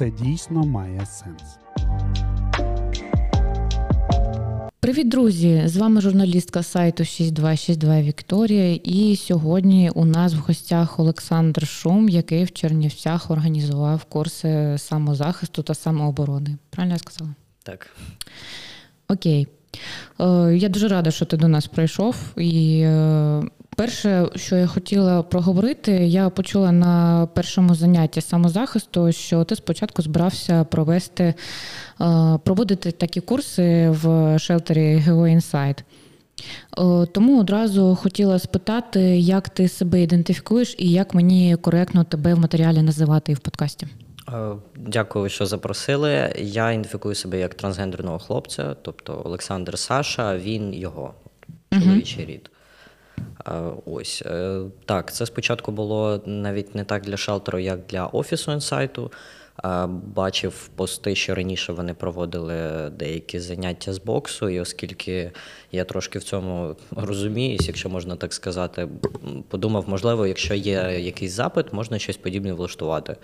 це дійсно має сенс. Привіт, друзі! З вами журналістка сайту 6262 Вікторія. І сьогодні у нас в гостях Олександр Шум, який в Чернівцях організував курси самозахисту та самооборони. Правильно я сказала? Так. Окей. Е, я дуже рада, що ти до нас прийшов. І е, перше, що я хотіла проговорити, я почула на першому занятті самозахисту, що ти спочатку збирався провести, е, проводити такі курси в шелтері GeoInsight. Тому одразу хотіла спитати, як ти себе ідентифікуєш і як мені коректно тебе в матеріалі називати і в подкасті. Дякую, що запросили. Я ідентифікую себе як трансгендерного хлопця, тобто Олександр Саша, він його чоловічий рід. Ось е, так, це спочатку було навіть не так для шелтеру, як для офісу інсайту. Бачив пости, що раніше вони проводили деякі заняття з боксу, і оскільки я трошки в цьому розуміюсь, якщо можна так сказати, подумав, можливо, якщо є якийсь запит, можна щось подібне влаштувати.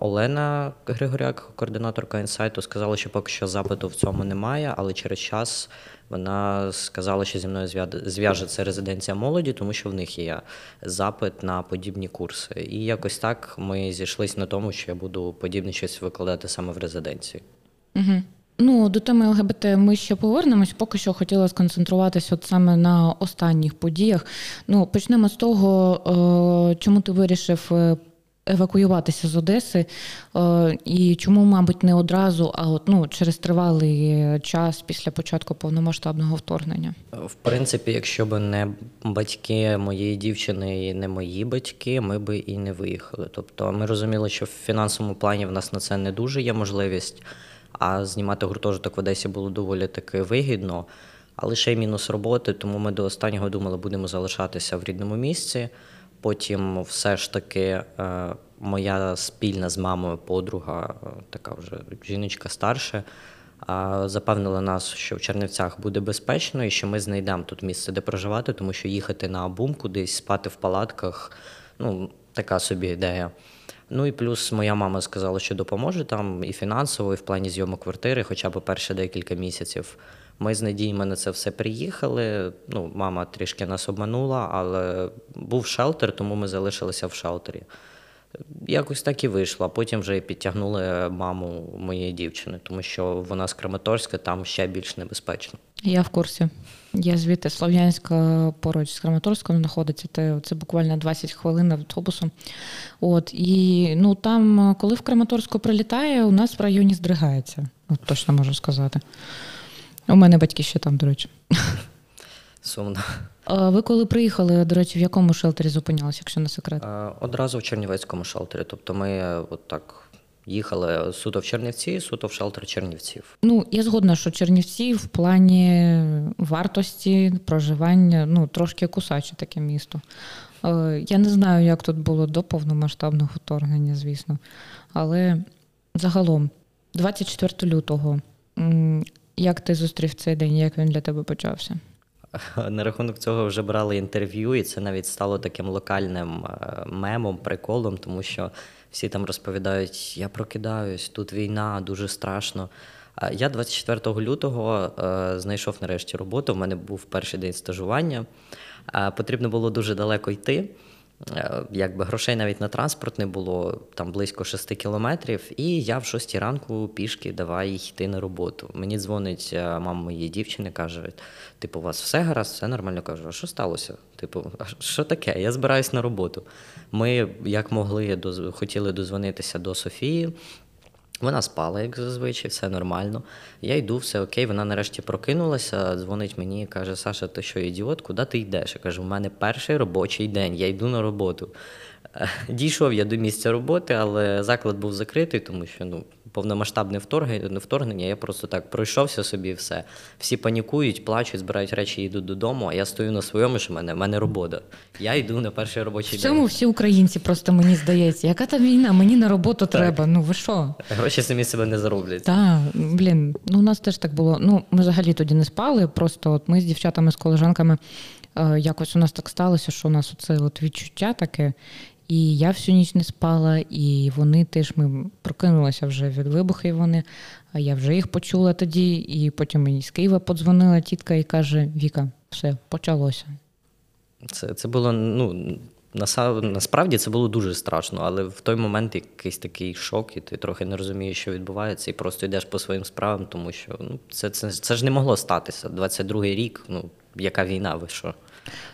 Олена Григоряк, координаторка інсайту, сказала, що поки що запиту в цьому немає, але через час вона сказала, що зі мною зв'яжеться резиденція молоді, тому що в них є запит на подібні курси. І якось так ми зійшлися на тому, що я буду подібне щось викладати саме в резиденції. Угу. Ну, до теми ЛГБТ ми ще повернемось. Поки що хотіла сконцентруватися от саме на останніх подіях. Ну, почнемо з того, е, чому ти вирішив е, евакуюватися з Одеси, е, і чому, мабуть, не одразу, а от ну через тривалий час після початку повномасштабного вторгнення? В принципі, якщо б не батьки моєї дівчини і не мої батьки, ми би і не виїхали. Тобто, ми розуміли, що в фінансовому плані в нас на це не дуже є можливість, а знімати гуртожиток в Одесі було доволі таки вигідно. Але ще й мінус роботи, тому ми до останнього думали, будемо залишатися в рідному місці. Потім все ж таки е, моя спільна з мамою подруга, е, така вже жіночка старша, запевнила нас, що в Чернівцях буде безпечно і що ми знайдемо тут місце, де проживати, тому що їхати на бум кудись, спати в палатках ну, така собі ідея. Ну і плюс моя мама сказала, що допоможе там і фінансово, і в плані зйомок квартири, хоча б перші декілька місяців. Ми з надіями на це все приїхали. Ну, Мама трішки нас обманула, але був шелтер, тому ми залишилися в шелтері. Якось так і вийшло. Потім вже підтягнули маму моєї дівчини, тому що вона з Краматорська, там ще більш небезпечно. Я в курсі. Я звідти Слов'янська поруч з Краматорськом знаходиться. Це, це буквально 20 хвилин автобусом. От і ну там, коли в Краматорську прилітає, у нас в районі здригається. От точно можу сказати. У мене батьки ще там, до речі. Сумно. А ви коли приїхали, до речі, в якому шелтері зупинялися, якщо не секрет? Одразу в Чернівецькому шелтері. Тобто ми е, от так їхали суто в Чернівці, суто в шелтер Чернівців. Ну, я згодна, що Чернівці в плані вартості проживання ну, трошки кусаче таке місто. Е, я не знаю, як тут було до повномасштабного вторгнення, звісно. Але загалом, 24 лютого, як ти зустрів цей день, як він для тебе почався? На рахунок цього вже брали інтерв'ю, і це навіть стало таким локальним е, мемом, приколом, тому що всі там розповідають: я прокидаюсь, тут війна, дуже страшно. Я 24 лютого е, знайшов нарешті роботу. У мене був перший день стажування. Потрібно було дуже далеко йти. Е, якби грошей навіть на транспорт не було, там близько 6 кілометрів, і я в 6 ранку пішки давай йти на роботу. Мені дзвонить е, мама моєї дівчини, каже: типу, у вас все гаразд, все нормально. Кажу, а що сталося? Типу, а що таке? Я збираюсь на роботу. Ми, як могли, хотіли дозвонитися до Софії. Вона спала, як зазвичай, все нормально. Я йду, все окей. Вона нарешті прокинулася, дзвонить мені і каже: Саша, ти що, ідіот, куди ти йдеш? Я кажу, у мене перший робочий день, я йду на роботу. Дійшов я до місця роботи, але заклад був закритий, тому що ну, повномасштабне вторгнення, вторгнення. Я просто так пройшовся собі все. Всі панікують, плачуть, збирають речі, йдуть додому. А я стою на своєму, що в мене в мене робота. Я йду на перший робочий В цьому всі українці просто мені здається. Яка там війна? Мені на роботу так. треба. Ну ви що? Гроші самі себе не зароблять. Так, блін, ну у нас теж так було. Ну, ми взагалі тоді не спали. Просто от ми з дівчатами, з колежанками. Е, якось у нас так сталося, що у нас оце от відчуття таке, І я всю ніч не спала, і вони теж ми прокинулися вже від вибухів. Вони, я вже їх почула тоді, і потім мені з Києва подзвонила тітка і каже: Віка, все, почалося. Це це було ну насправді це було дуже страшно, але в той момент якийсь такий шок, і ти трохи не розумієш, що відбувається, і просто йдеш по своїм справам, тому що ну це це, це ж не могло статися. 22-й рік, ну яка війна, ви що?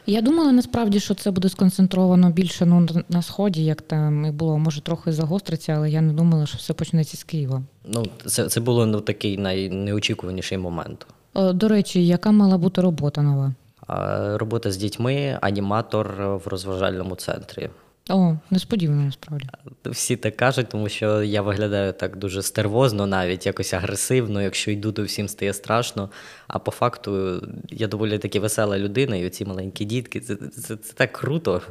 Я думала насправді, що це буде сконцентровано більше ну, на сході, як там і було, може трохи загостриться, але я не думала, що все почнеться з Києва. Ну, це це було ну, такий найнеочікуваніший момент. До речі, яка мала бути робота нова? Робота з дітьми, аніматор в розважальному центрі. О, несподівано насправді. Всі так кажуть, тому що я виглядаю так дуже стервозно, навіть якось агресивно. Якщо йду, то всім стає страшно. А по факту я доволі таки весела людина, і оці маленькі дітки це, це, це так круто,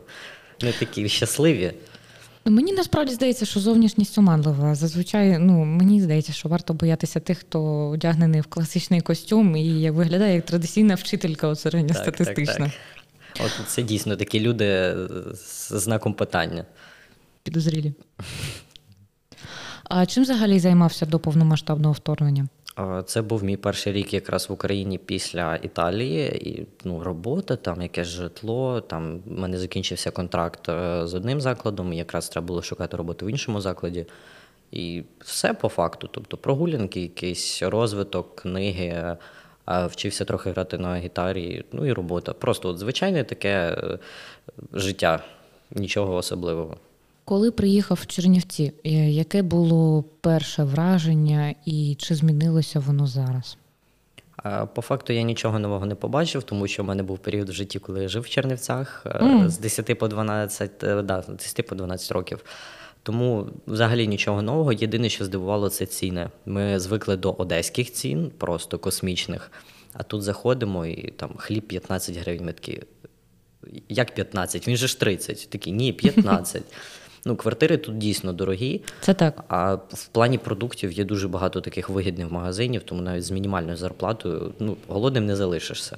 вони такі щасливі. Ну, мені насправді здається, що зовнішність оманлива. Зазвичай, ну мені здається, що варто боятися тих, хто одягнений в класичний костюм і виглядає як традиційна вчителька от середньостатистична. Так, так, так. От це дійсно такі люди з знаком питання. Підозрілі. А чим взагалі займався до повномасштабного вторгнення? Це був мій перший рік якраз в Україні після Італії. І ну, робота, там якесь житло. Там в мене закінчився контракт е, з одним закладом, і якраз треба було шукати роботу в іншому закладі. І все по факту. Тобто прогулянки, якийсь розвиток, книги, вчився трохи грати на гітарі, ну і робота. Просто от звичайне таке е, життя, нічого особливого. Коли приїхав в Чернівці, е, яке було перше враження і чи змінилося воно зараз? По факту я нічого нового не побачив, тому що в мене був період в житті, коли я жив в Чернівцях mm. з 10 по 12, е, да, 10 по 12 років. Тому взагалі нічого нового. Єдине, що здивувало, це ціни. Ми звикли до одеських цін, просто космічних. А тут заходимо і там хліб 15 гривень. Ми такі, Як 15? Він же ж 30. Такі, ні, 15. Ну, квартири тут дійсно дорогі. Це так. А в плані продуктів є дуже багато таких вигідних магазинів, тому навіть з мінімальною зарплатою ну, голодним не залишишся.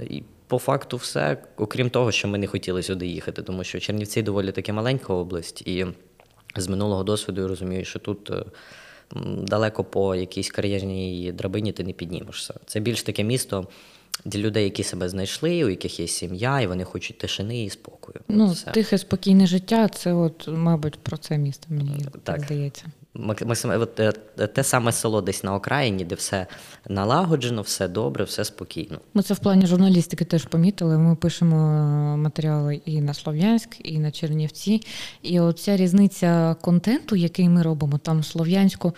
І по факту, все, окрім того, що ми не хотіли сюди їхати, тому що Чернівці доволі таки маленька область, і з минулого досвіду я розумію, що тут. Е, далеко по якійсь кар'єрній драбині ти не піднімешся. Це більш таке місто, для людей, які себе знайшли, у яких є сім'я, і вони хочуть тишини і спокою. Ну, Все. тихе, спокійне життя це, от, мабуть, про це місто, мені так, так здається. От, е, те саме село десь на окраїні, де все налагоджено, все добре, все спокійно. Ми це в плані журналістики теж помітили. Ми пишемо матеріали і на Слов'янськ, і на Чернівці. І оця різниця контенту, який ми робимо, там в Слов'янську,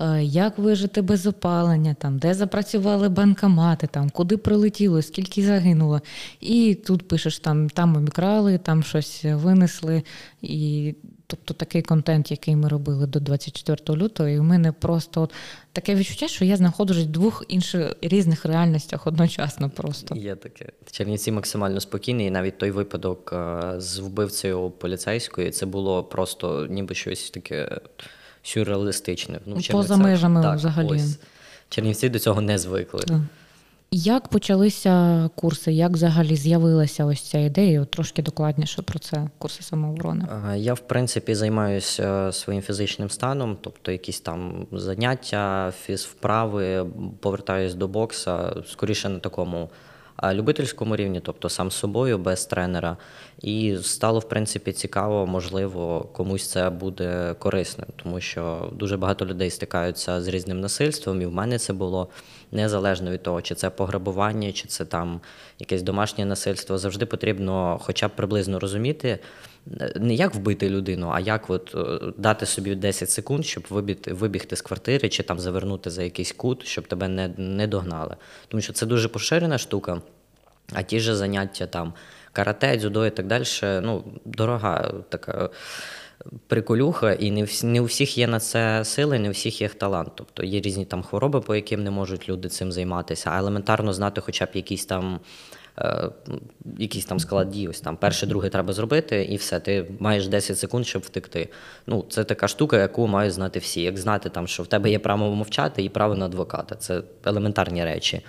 е, як вижити без опалення, там де запрацювали банкомати, там куди прилетіло, скільки загинуло. І тут пишеш, там там обікрали, там щось винесли. І Тобто такий контент, який ми робили до 24 лютого, і в мене просто от таке відчуття, що я знаходжусь в двох інших різних реальностях одночасно. Просто є таке. Чернівці максимально спокійні, і навіть той випадок е, з вбивцею поліцейської це було просто ніби щось таке сюрреалістичне. Ну, Поза межами так, взагалі. Ось. Чернівці до цього не звикли. Так. Як почалися курси? Як взагалі з'явилася ось ця ідея? Трошки докладніше про це курси самооборони? Я, в принципі, займаюся своїм фізичним станом, тобто якісь там заняття, фізвправи, повертаюсь до бокса, скоріше на такому любительському рівні, тобто сам собою, без тренера. І стало, в принципі, цікаво, можливо, комусь це буде корисним, тому що дуже багато людей стикаються з різним насильством, і в мене це було незалежно від того, чи це пограбування, чи це там якесь домашнє насильство. Завжди потрібно, хоча б приблизно розуміти. Не як вбити людину, а як от е, дати собі 10 секунд, щоб вибігти, вибігти з квартири чи там завернути за якийсь кут, щоб тебе не не догнали. Тому що це дуже поширена штука, а ті ж заняття там карате, дзюдо і так далі, ну, дорога така приколюха, і не всі, не у всіх є на це сили, не у всіх є талант. Тобто є різні там хвороби, по яким не можуть люди цим займатися, а елементарно знати хоча б якісь там. Е, якийсь там склад дій, ось там перше, друге треба зробити, і все, ти маєш 10 секунд, щоб втекти. Ну, Це така штука, яку мають знати всі. Як знати, там, що в тебе є право мовчати і право на адвоката. Це елементарні речі.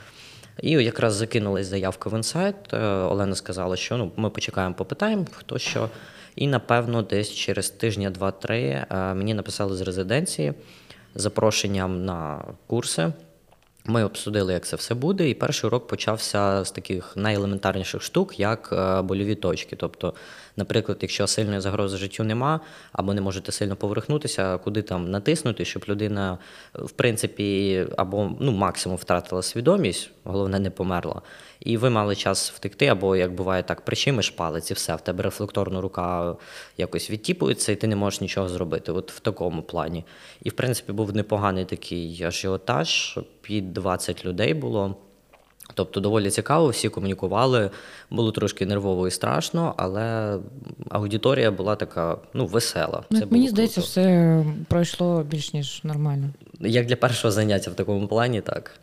І якраз закинулась заявка в інсайт. Е, Олена сказала, що ну, ми почекаємо, попитаємо, хто що. І напевно, десь через тижня, два-три е, мені написали з резиденції запрошенням на курси. Ми обсудили, як це все буде, і перший урок почався з таких найелементарніших штук, як е, больові точки. Тобто, наприклад, якщо сильної загрози життю нема, або не можете сильно поверхнутися, куди там натиснути, щоб людина, в принципі, або ну, максимум втратила свідомість, головне, не померла. І ви мали час втекти, або як буває так, прищимиш палець і все, в тебе рефлекторна рука якось відтіпується, і ти не можеш нічого зробити. От в такому плані. І в принципі був непоганий такий ажіотаж, під 20 людей було. Тобто доволі цікаво, всі комунікували, було трошки нервово і страшно, але аудиторія була така ну, весела. Ну, Це мені було здається, круто. все пройшло більш ніж нормально. Як для першого заняття в такому плані, так.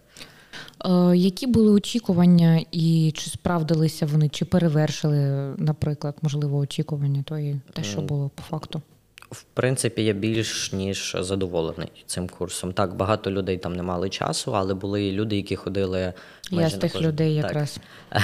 Е, які були очікування, і чи справдилися вони, чи перевершили, наприклад, можливо, очікування, тої, те, що було по факту? В принципі, я більш ніж задоволений цим курсом. Так, багато людей там не мали часу, але були люди, які ходили. Я з тих кожне- людей Так. якраз.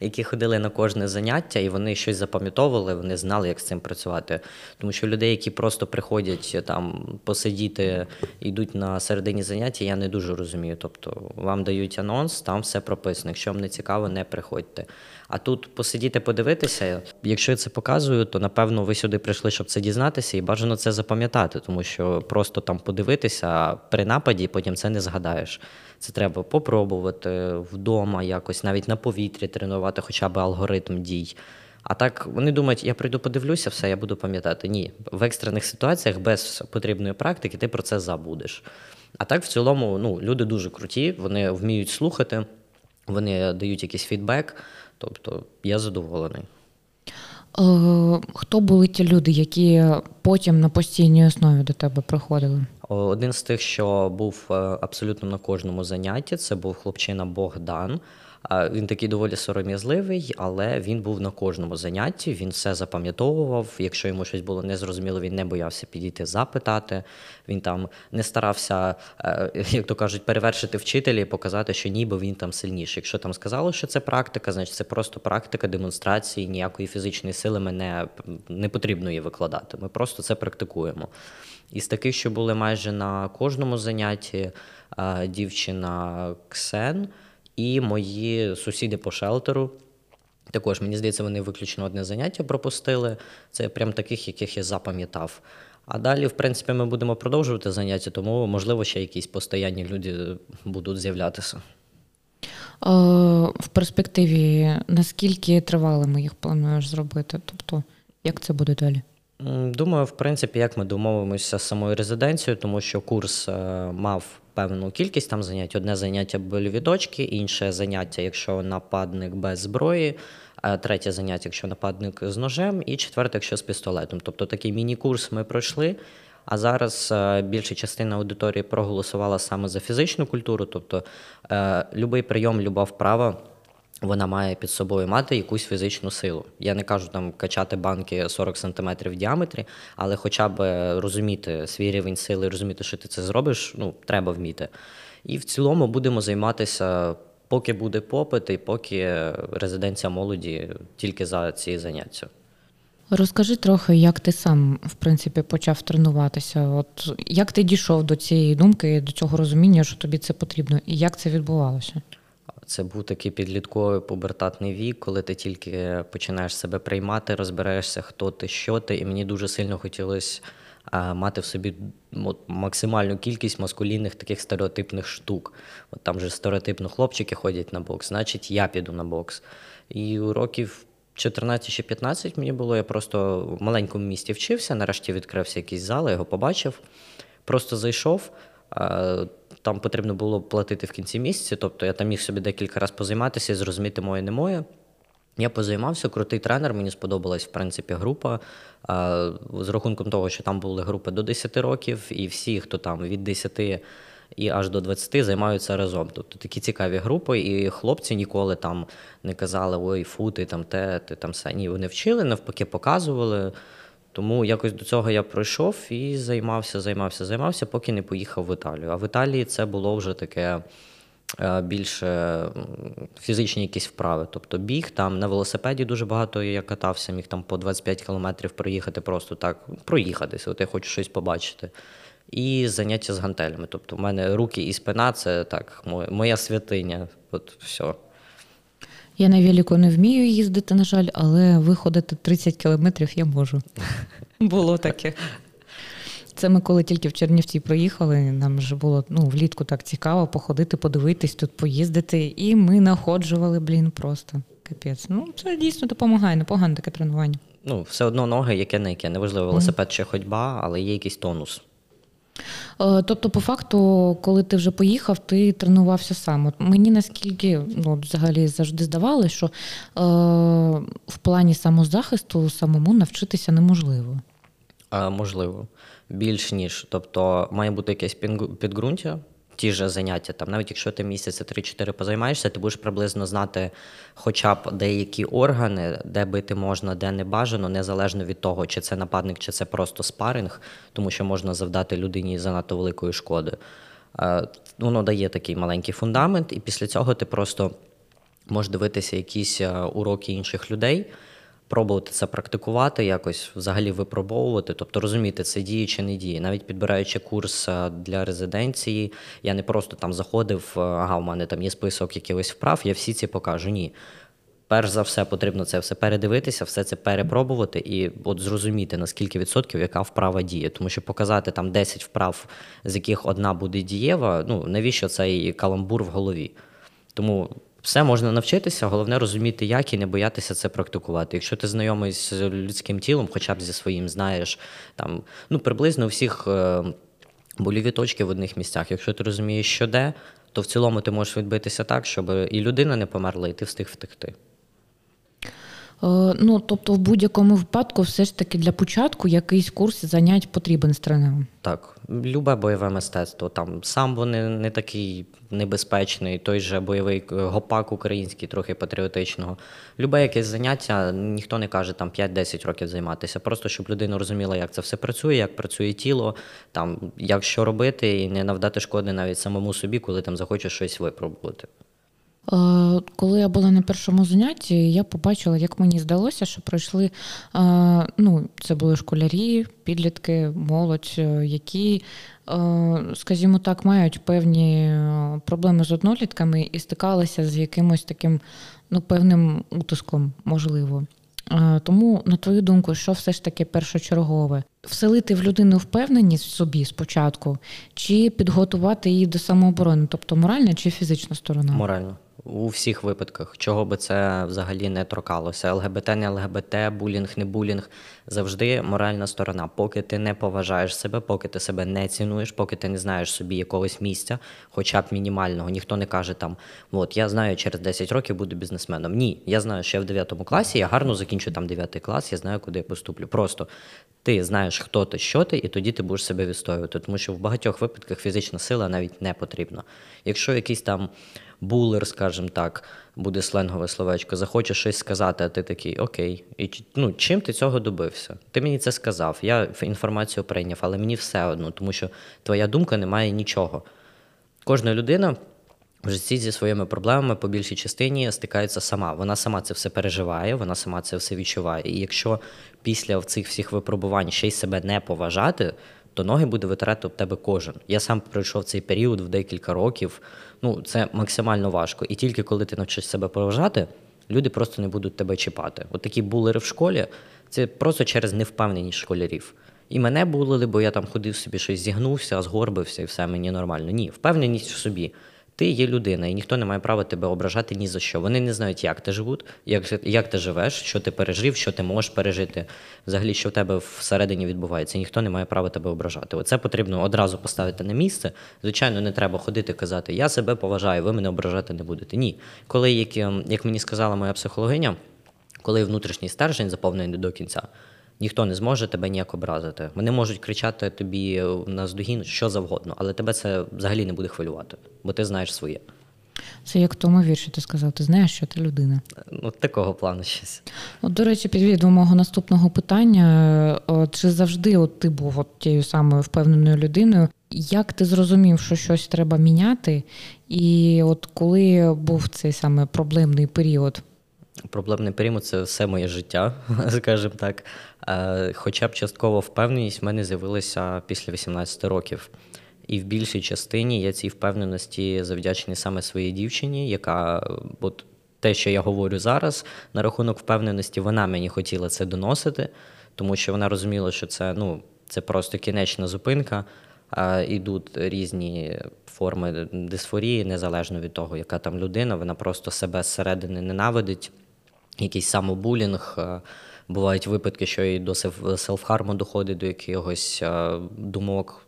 які ходили на кожне заняття, і вони щось запам'ятовували, вони знали, як з цим працювати. Тому що людей, які просто приходять там посидіти, йдуть на середині заняття, я не дуже розумію. Тобто вам дають анонс, там все прописано. Якщо вам не цікаво, не приходьте. А тут посидіти, подивитися. Якщо я це показую, то напевно ви сюди прийшли, щоб це дізнатися, і бажано це запам'ятати, тому що просто там подивитися при нападі, потім це не згадаєш. Це треба попробувати вдома, якось навіть на повітрі тренувати, хоча б алгоритм дій. А так вони думають, я прийду подивлюся, все, я буду пам'ятати. Ні, в екстрених ситуаціях без потрібної практики ти про це забудеш. А так, в цілому, ну, люди дуже круті, вони вміють слухати, вони дають якийсь фідбек. Тобто я задоволений. Е, Хто були ті люди, які потім на постійній основі до тебе приходили? Один з тих, що був е, абсолютно на кожному занятті, це був хлопчина Богдан. Е, Він такий доволі сором'язливий, але він був на кожному занятті. Він все запам'ятовував. Якщо йому щось було незрозуміло, він не боявся підійти запитати. Він там не старався, е, як то кажуть, перевершити вчителя і показати, що ніби він там сильніший. Якщо там сказали, що це практика, значить це просто практика демонстрації. Ніякої фізичної сили ми не, не потрібно її викладати. Ми просто це практикуємо. Із таких, що були майже на кожному занятті, е, дівчина Ксен і мої сусіди по шелтеру. Також, мені здається, вони виключно одне заняття пропустили. Це прям таких, яких я запам'ятав. А далі, в принципі, ми будемо продовжувати заняття, тому, можливо, ще якісь постоянні люди будуть з'являтися. Е, В перспективі наскільки тривалими їх плануєш зробити? Тобто, як це буде далі? Думаю, в принципі, як ми домовимося з самою резиденцією, тому що курс е, мав певну кількість там занять. Одне заняття больові точки, інше заняття, якщо нападник без зброї, е, третє заняття, якщо нападник з ножем, і четверте, якщо з пістолетом. Тобто такий міні-курс ми пройшли. А зараз е, більша частина аудиторії проголосувала саме за фізичну культуру, тобто будь-який прийом, люба вправа вона має під собою мати якусь фізичну силу. Я не кажу там качати банки 40 см в діаметрі, але хоча б розуміти свій рівень сили, розуміти, що ти це зробиш, ну, треба вміти. І в цілому будемо займатися, поки буде попит, і поки резиденція молоді тільки за ці заняття. Розкажи трохи, як ти сам в принципі почав тренуватися. От як ти дійшов до цієї думки, до цього розуміння, що тобі це потрібно, і як це відбувалося? Це був такий підлітковий пубертатний вік, коли ти тільки починаєш себе приймати, розбираєшся, хто ти, що ти, і мені дуже сильно хотілося мати в собі максимальну кількість маскулінних таких стереотипних штук. От там же стереотипно хлопчики ходять на бокс, значить я піду на бокс. І у років 14 чи 15 мені було, я просто в маленькому місті вчився, нарешті відкрився якийсь зал, я його побачив, просто зайшов. Там потрібно було платити в кінці місяця, тобто я там міг собі декілька разів позайматися і зрозуміти моє не моє. Я позаймався, крутий тренер, мені сподобалась в принципі група. З рахунком того, що там були групи до 10 років, і всі, хто там від 10 і аж до 20 займаються разом. Тобто такі цікаві групи, і хлопці ніколи там не казали ой, фу, ти там те, ти там все. Ні, вони вчили, навпаки, показували. Тому якось до цього я пройшов і займався, займався, займався, поки не поїхав в Італію. А в Італії це було вже таке е, більше фізичні якісь вправи. Тобто біг там на велосипеді дуже багато я катався, міг там по 25 кілометрів проїхати, просто так проїхатися. От я хочу щось побачити. І заняття з гантелями. Тобто, в мене руки і спина це так, моя- моя святиня. От все. Я на велику не вмію їздити, на жаль, але виходити 30 кілометрів я можу. Було таке. Це ми коли тільки в Чернівці проїхали, нам вже було ну, влітку так цікаво походити, подивитись, тут поїздити. І ми находжували, блін, просто капець. Ну, це дійсно допомагає, непогане таке тренування. Ну, все одно ноги, яке не яке. Неважливо, велосипед чи ходьба, але є якийсь тонус. Е, Тобто, по факту, коли ти вже поїхав, ти тренувався сам. От мені наскільки ну, взагалі завжди здавалося, що е, в плані самозахисту самому навчитися неможливо. А, можливо, більш ніж. Тобто має бути якесь підґрунтя, ті ж заняття. Там, навіть якщо ти місяці 3-4 позаймаєшся, ти будеш приблизно знати хоча б деякі органи, де бити можна, де не бажано, незалежно від того, чи це нападник, чи це просто спаринг, тому що можна завдати людині занадто великої шкоди. Е, Воно дає такий маленький фундамент, і після цього ти просто можеш дивитися якісь е, уроки інших людей, пробувати це практикувати, якось взагалі випробовувати, тобто розуміти, це діє чи не діє. Навіть підбираючи курс е, для резиденції, я не просто там заходив, е, ага, у мене там є список якихось вправ, я всі ці покажу. Ні. Перш за все, потрібно це все передивитися, все це перепробувати і от зрозуміти, наскільки відсотків яка вправа діє. Тому що показати там 10 вправ, з яких одна буде дієва, ну навіщо цей каламбур в голові? Тому все можна навчитися, головне розуміти, як і не боятися це практикувати. Якщо ти знайомий з людським тілом, хоча б зі своїм, знаєш там ну приблизно всіх е, боліві точки в одних місцях. Якщо ти розумієш, що де, то в цілому ти можеш відбитися так, щоб і людина не померла, і ти встиг втекти. Е, Ну, тобто, в будь-якому випадку, все ж таки для початку якийсь курс занять потрібен з тренером. Так, любе бойове мистецтво. Там сам вони не такий небезпечний, той же бойовий е, гопак український, трохи патріотичного. Любе якесь заняття, ніхто не каже там 5-10 років займатися. Просто щоб людина розуміла, як це все працює, як працює тіло, там як що робити, і не навдати шкоди навіть самому собі, коли там захочеш щось випробувати. Е, Коли я була на першому занятті, я побачила, як мені здалося, що пройшли е, ну, це були школярі, підлітки, молодь, е, які, скажімо так, мають певні проблеми з однолітками і стикалися з якимось таким ну, певним утиском, можливо. Тому, на твою думку, що все ж таки першочергове? Вселити в людину впевненість в собі спочатку, чи підготувати її до самооборони, тобто моральна чи фізична сторона? Морально. У всіх випадках, чого би це взагалі не торкалося. ЛГБТ, не ЛГБТ, булінг, не булінг. Завжди моральна сторона. Поки ти не поважаєш себе, поки ти себе не цінуєш, поки ти не знаєш собі якогось місця, хоча б мінімального. Ніхто не каже там: от я знаю, через 10 років буду бізнесменом. Ні, я знаю, що я в 9 класі, я гарно закінчу там 9 клас, я знаю, куди я поступлю. Просто ти знаєш, хто ти, що ти, і тоді ти будеш себе відстоювати. Тому що в багатьох випадках фізична сила навіть не потрібна. Якщо якийсь там булер, скажімо так, буде сленгове словечко, захоче щось сказати, а ти такий окей. І ну, чим ти цього добився? Ти мені це сказав, я інформацію прийняв, але мені все одно, тому що твоя думка не має нічого. Кожна людина в житті зі своїми проблемами по більшій частині стикається сама. Вона сама це все переживає, вона сама це все відчуває. І якщо після цих всіх випробувань ще й себе не поважати, то ноги буде витирати об тебе кожен. Я сам пройшов цей період в декілька років. Ну, це максимально важко. І тільки коли ти навчиш себе поважати, люди просто не будуть тебе чіпати. От такі булери в школі це просто через невпевненість школярів. І мене булили, бо я там ходив собі щось зігнувся, згорбився, і все мені нормально. Ні, впевненість в собі. Ти є людина, і ніхто не має права тебе ображати ні за що. Вони не знають, як ти живуть, як, як ти живеш, що ти пережив, що ти можеш пережити. Взагалі, що в тебе всередині відбувається. Ніхто не має права тебе ображати. Оце потрібно одразу поставити на місце. Звичайно, не треба ходити казати, я себе поважаю, ви мене ображати не будете. Ні. Коли, як, ем, як мені сказала моя психологиня, коли внутрішній стержень заповнений до кінця, ніхто не зможе тебе ніяк образити. Вони можуть кричати тобі на здогін що завгодно, але тебе це взагалі не буде хвилювати, бо ти знаєш своє. Це як в тому вірші ти сказав, ти знаєш, що ти людина. Ну, такого плану щось. От, до речі, підвід до мого наступного питання. От, чи завжди от, ти був от тією самою впевненою людиною? Як ти зрозумів, що щось треба міняти, і от коли був цей саме проблемний період? Проблемний період це все моє життя, скажімо так. Е, хоча б частково впевненість в мене з'явилася після 18 років. І в більшій частині я цій впевненості завдячений саме своїй дівчині, яка от те, що я говорю зараз, на рахунок впевненості, вона мені хотіла це доносити, тому що вона розуміла, що це ну, це просто кінечна зупинка. А Ідуть різні форми дисфорії, незалежно від того, яка там людина, вона просто себе зсередини ненавидить, якийсь самобулінг. Бувають випадки, що і до селфхарму доходить до якогось думок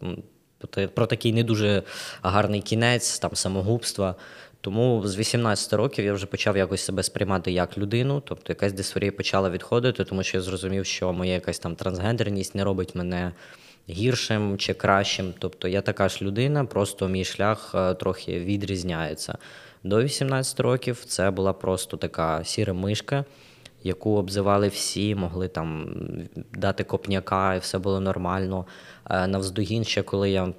про такий не дуже гарний кінець, там самогубства. Тому з 18 років я вже почав якось себе сприймати як людину, тобто якась дисфорія почала відходити, тому що я зрозумів, що моя якась там трансгендерність не робить мене гіршим чи кращим. Тобто я така ж людина, просто мій шлях е, трохи відрізняється. До 18 років це була просто така сіра мишка, яку обзивали всі, могли там дати копняка, і все було нормально. Е, навздогін ще коли я.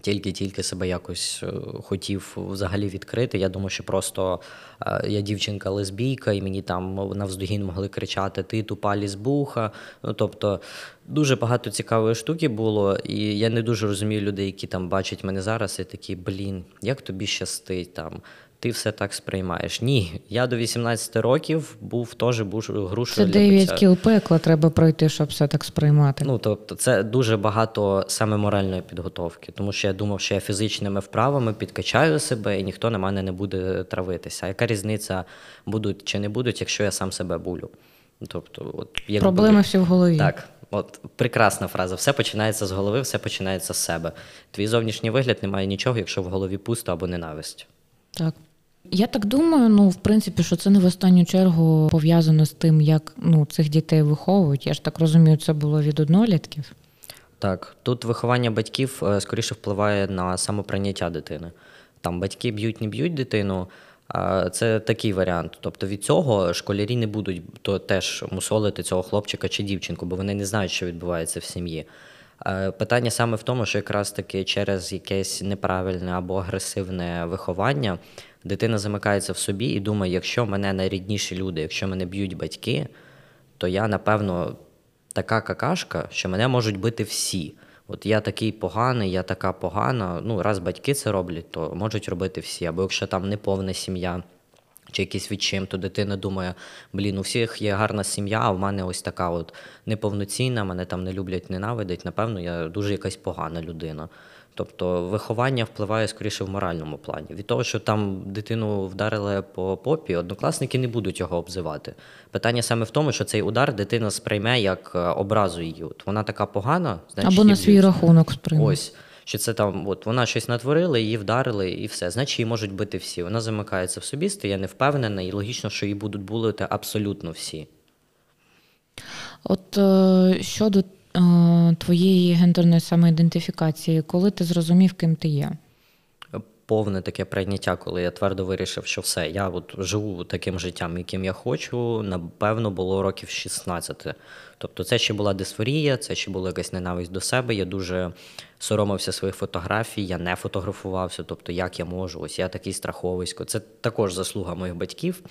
Тільки-тільки себе якось е, хотів взагалі відкрити. Я думаю, що просто е, я дівчинка-лесбійка, і мені там навздогін могли кричати Ти тупа лісбуха. Ну тобто дуже багато цікавої штуки було, і я не дуже розумію людей, які там бачать мене зараз, і такі, блін, як тобі щастить там ти все так сприймаєш. Ні, я до 18 років був теж грушою Це для 9 кіл пекла треба пройти, щоб все так сприймати. Ну тобто, це дуже багато саме моральної підготовки, тому що я думав, що я фізичними вправами підкачаю себе, і ніхто на мене не буде травитися. А яка різниця будуть чи не будуть, якщо я сам себе булю? Тобто, от як проблеми всі в голові. Так. От прекрасна фраза. Все починається з голови, все починається з себе. Твій зовнішній вигляд не має нічого, якщо в голові пусто або ненависть. Так. Я так думаю, ну в принципі, що це не в останню чергу пов'язано з тим, як ну цих дітей виховують. Я ж так розумію, це було від однолітків. Так, тут виховання батьків е, скоріше впливає на самоприйняття дитини. Там батьки б'ють, не б'ють дитину. Це такий варіант. Тобто від цього школярі не будуть то теж мусолити цього хлопчика чи дівчинку, бо вони не знають, що відбувається в сім'ї. Е, питання саме в тому, що якраз таки через якесь неправильне або агресивне виховання дитина замикається в собі і думає, якщо мене найрідніші люди, якщо мене б'ють батьки, то я, напевно, така какашка, що мене можуть бити всі. От я такий поганий, я така погана. Ну, раз батьки це роблять, то можуть робити всі. Або якщо там неповна сім'я чи якийсь відчим, то дитина думає, блін, у всіх є гарна сім'я, а в мене ось така от неповноцінна, мене там не люблять, ненавидять. Напевно, я дуже якась погана людина. Тобто виховання впливає скоріше в моральному плані. Від того, що там дитину вдарили по попі, однокласники не будуть його обзивати. Питання саме в тому, що цей удар дитина сприйме як е, образу її. От Вона така погана, значить, або на свій рахунок сприйме. Ось. Що це там, от вона щось натворила, її вдарили, і все. Значить, її можуть бити всі. Вона замикається в собі, стає невпевнена, і логічно, що її будуть булити абсолютно всі. От е, щодо Е, твоєї гендерної самоідентифікації, коли ти зрозумів, ким ти є? Повне таке прийняття, коли я твердо вирішив, що все, я от живу таким життям, яким я хочу, напевно, було років 16. Тобто, це ще була дисфорія, це ще була якась ненависть до себе. Я дуже соромився своїх фотографій, я не фотографувався. Тобто, як я можу, ось я такий страховисько. Це також заслуга моїх батьків.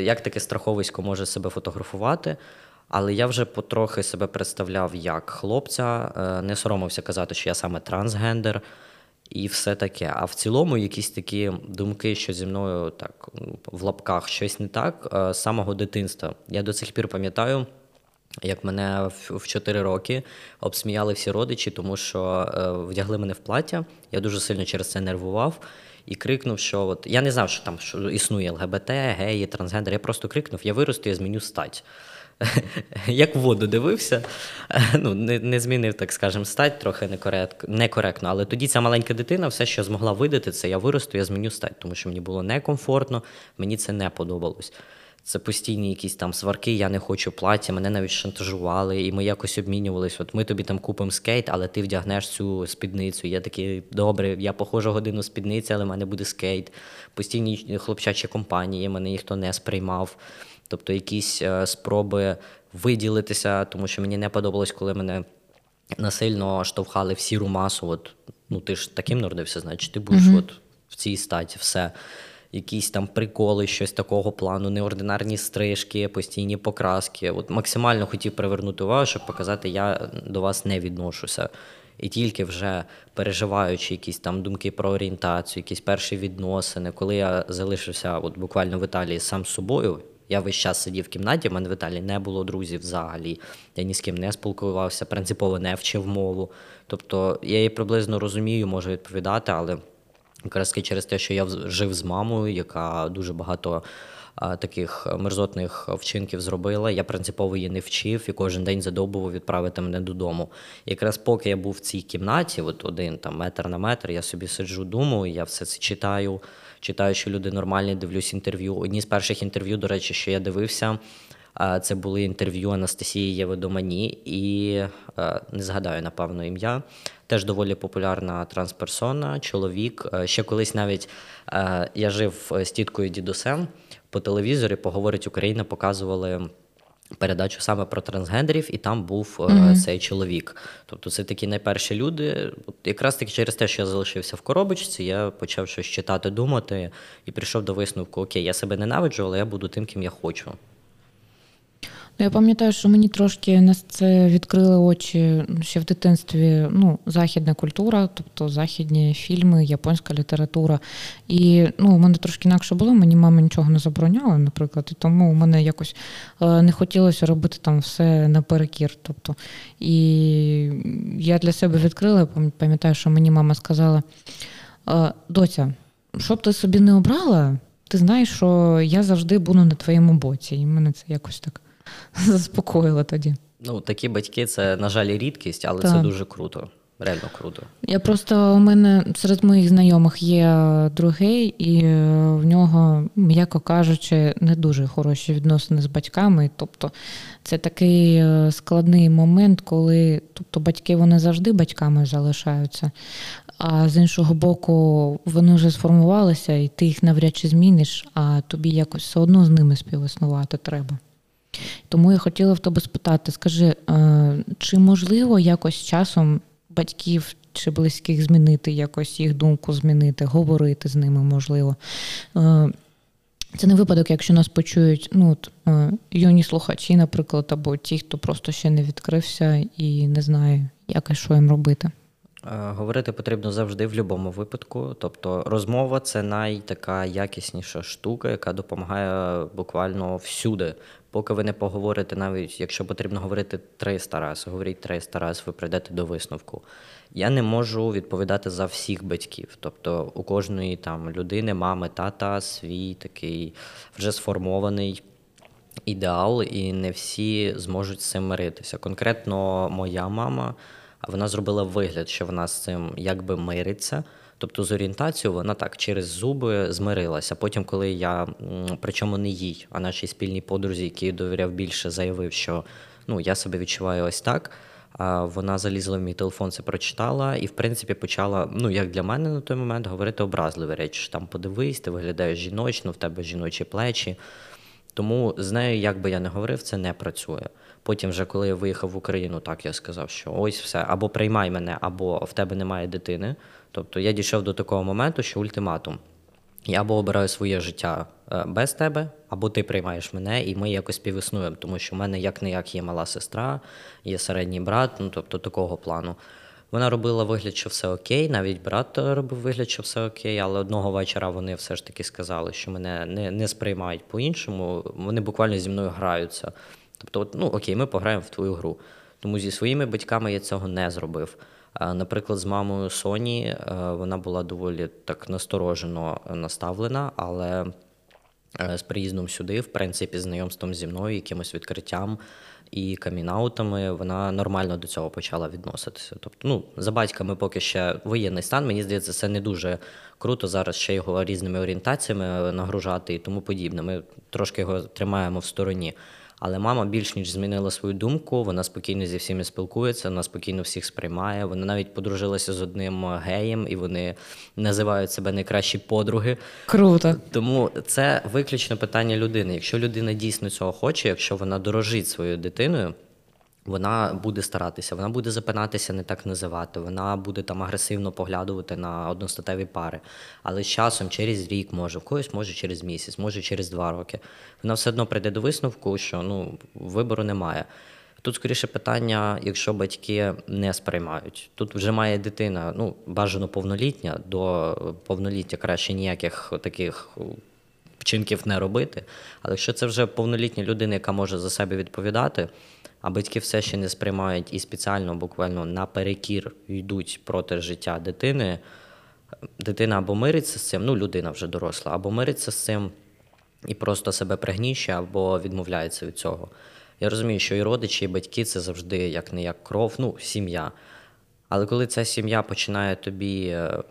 Як таке страховисько може себе фотографувати? Але я вже потрохи себе представляв як хлопця, е, не соромився казати, що я саме трансгендер і все таке. А в цілому, якісь такі думки, що зі мною так в лапках щось не так е, з самого дитинства. Я до цих пір пам'ятаю. Як мене в 4 роки обсміяли всі родичі, тому що е, вдягли мене в плаття. Я дуже сильно через це нервував і крикнув, що от я не знав, що там що існує ЛГБТ, геї, трансгендер. Я просто крикнув: я виросту, я зміню стать. як в воду дивився, ну, не не змінив, так скажемо, стать трохи некоректно. Але тоді ця маленька дитина, все, що змогла видати, це я виросту, я зміню стать, тому що мені було некомфортно, мені це не подобалось. Це постійні якісь там сварки, я не хочу плаття, мене навіть шантажували, і ми якось обмінювалися. От ми тобі там купимо скейт, але ти вдягнеш цю спідницю. Я такий, добре, я похожу годину спідниці, але в мене буде скейт. Постійні хлопчачі компанії, мене ніхто не сприймав тобто якісь е, спроби виділитися, тому що мені не подобалось, коли мене насильно штовхали в сіру масу. От Ну, ти ж таким народився, значить, ти будеш mm-hmm. от в цій статі все. Якісь там приколи, щось такого плану, неординарні стрижки, постійні покраски. От максимально хотів привернути увагу, щоб показати, я до вас не відношуся. І тільки вже переживаючи якісь там думки про орієнтацію, якісь перші відносини, коли я залишився от буквально в Італії сам з собою, я весь час сидів в кімнаті, в мене в Італії не було друзів взагалі. Я ні з ким не спілкувався, принципово не вчив мову. Тобто я її приблизно розумію, можу відповідати, але якраз через те, що я жив з мамою, яка дуже багато таких мерзотних вчинків зробила. Я принципово її не вчив і кожен день задовбував відправити мене додому. Якраз поки я був в цій кімнаті, от один там метр на метр, я собі сиджу, думаю, я все це читаю. Читаю, що люди нормальні, дивлюсь інтерв'ю. Одні з перших інтерв'ю, до речі, що я дивився, це були інтерв'ю Анастасії Єведомані і не згадаю, напевно, ім'я. Теж доволі популярна трансперсона, чоловік. Ще колись навіть я жив з тіткою дідусем по телевізорі поговорить Україна, показували. Передачу саме про трансгендерів, і там був mm-hmm. цей чоловік. Тобто це такі найперші люди. От Якраз таки через те, що я залишився в коробочці, я почав щось читати, думати і прийшов до висновку: Окей, я себе ненавиджу, але я буду тим, ким я хочу. Ну, я пам'ятаю, що мені трошки на це відкрили очі ще в дитинстві. Ну, західна культура, тобто західні фільми, японська література. І ну, у мене трошки інакше було. Мені мама нічого не забороняла, наприклад, і тому у мене якось е, не хотілося робити там все наперекір. Тобто, і я для себе відкрила, пам'ятаю, що мені мама сказала: «Е, доця, щоб ти собі не обрала, ти знаєш, що я завжди буду на твоєму боці. І мене це якось так. заспокоїла тоді. Ну, такі батьки це, на жаль, рідкість, але так. це дуже круто. Реально круто. Я просто у мене серед моїх знайомих є другий, і в нього, м'яко кажучи, не дуже хороші відносини з батьками. Тобто це такий е, складний момент, коли тобто, батьки вони завжди батьками залишаються, а з іншого боку, вони вже сформувалися, і ти їх навряд чи зміниш, а тобі якось все одно з ними співіснувати треба. Тому я хотіла в тебе спитати: скажи, е, чи можливо якось часом батьків чи близьких змінити, якось їх думку змінити, говорити з ними можливо? Е, це не випадок, якщо нас почують ну, е, юні слухачі, наприклад, або ті, хто просто ще не відкрився і не знає, як і що їм робити. Говорити потрібно завжди в будь-якому випадку. Тобто розмова це найтака якісніша штука, яка допомагає буквально всюди. Поки ви не поговорите, навіть якщо потрібно говорити 300 разів, говоріть 300 разів, ви прийдете до висновку. Я не можу відповідати за всіх батьків. Тобто у кожної там людини, мами, тата свій такий вже сформований ідеал, і не всі зможуть з цим миритися. Конкретно моя мама вона зробила вигляд, що вона з цим якби мириться. Тобто з орієнтацією вона так через зуби змирилася. Потім, коли я, причому не їй, а нашій спільній подрузі, якій довіряв більше, заявив, що ну я себе відчуваю ось так. Вона залізла в мій телефон, це прочитала, і в принципі почала, ну як для мене на той момент, говорити образливі речі. Там подивись, ти виглядаєш жіночно, в тебе жіночі плечі. Тому з нею, як би я не говорив, це не працює. Потім, вже коли я виїхав в Україну, так я сказав, що ось все, або приймай мене, або в тебе немає дитини. Тобто я дійшов до такого моменту, що ультиматум. Я або обираю своє життя е, без тебе, або ти приймаєш мене, і ми якось співіснуємо, тому що в мене як не як є мала сестра, є середній брат, ну тобто такого плану. Вона робила вигляд, що все окей, навіть брат робив вигляд, що все окей, але одного вечора вони все ж таки сказали, що мене не не сприймають по-іншому. Вони буквально зі мною граються. Тобто, ну окей, ми пограємо в твою гру. Тому зі своїми батьками я цього не зробив. Наприклад, з мамою Соні е, вона була доволі так насторожено наставлена, але е, з приїздом сюди, в принципі, знайомством зі мною, якимось відкриттям і камінаутами, вона нормально до цього почала відноситися. Тобто, ну, за батьками поки ще воєнний стан, мені здається, це не дуже круто зараз ще його різними орієнтаціями нагружати і тому подібне. Ми трошки його тримаємо в стороні. Але мама більш ніж змінила свою думку. Вона спокійно зі всіми спілкується, вона спокійно всіх сприймає. Вона навіть подружилася з одним геєм, і вони називають себе найкращі подруги. Круто. Тому це виключно питання людини. Якщо людина дійсно цього хоче, якщо вона дорожить своєю дитиною. Вона буде старатися, вона буде запинатися, не так називати, вона буде там агресивно поглядувати на одностатеві пари. Але з часом, через рік, може, в когось може через місяць, може через два роки. Вона все одно прийде до висновку, що ну, вибору немає. Тут скоріше питання, якщо батьки не сприймають. Тут вже має дитина, ну, бажано повнолітня, до повноліття краще ніяких таких вчинків не робити. Але якщо це вже повнолітня людина, яка може за себе відповідати, а батьки все ще не сприймають і спеціально, буквально наперекір йдуть проти життя дитини, дитина або мириться з цим, ну людина вже доросла, або мириться з цим і просто себе пригніщує, або відмовляється від цього. Я розумію, що і родичі, і батьки це завжди як не як кров, ну, сім'я. Але коли ця сім'я починає тобі е,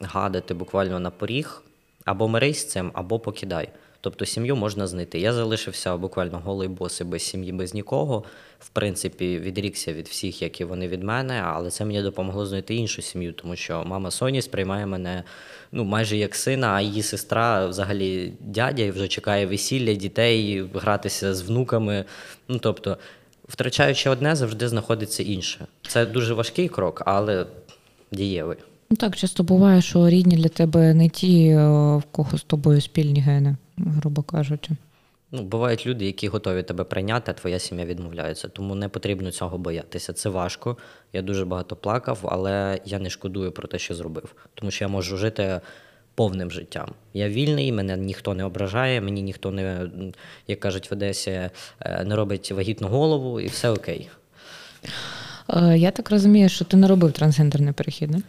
гадати буквально на поріг, або мирись з цим, або покидай. Тобто сім'ю можна знайти. Я залишився буквально голий боси без сім'ї, без нікого. В принципі, відрікся від всіх, як і вони від мене, але це мені допомогло знайти іншу сім'ю, тому що мама Соні сприймає мене ну, майже як сина, а її сестра взагалі дядя і вже чекає весілля, дітей, гратися з внуками. Ну, тобто, втрачаючи одне, завжди знаходиться інше. Це дуже важкий крок, але дієвий. Ну так, часто буває, що рідні для тебе не ті, е, в кого з тобою спільні гени, грубо кажучи. Ну, бувають люди, які готові тебе прийняти, а твоя сім'я відмовляється. Тому не потрібно цього боятися. Це важко. Я дуже багато плакав, але я не шкодую про те, що зробив. Тому що я можу жити повним життям. Я вільний, мене ніхто не ображає, мені ніхто не, як кажуть в Одесі, е, не робить вагітну голову, і все окей. Е, я так розумію, що ти не робив трансгендерний перехід, не?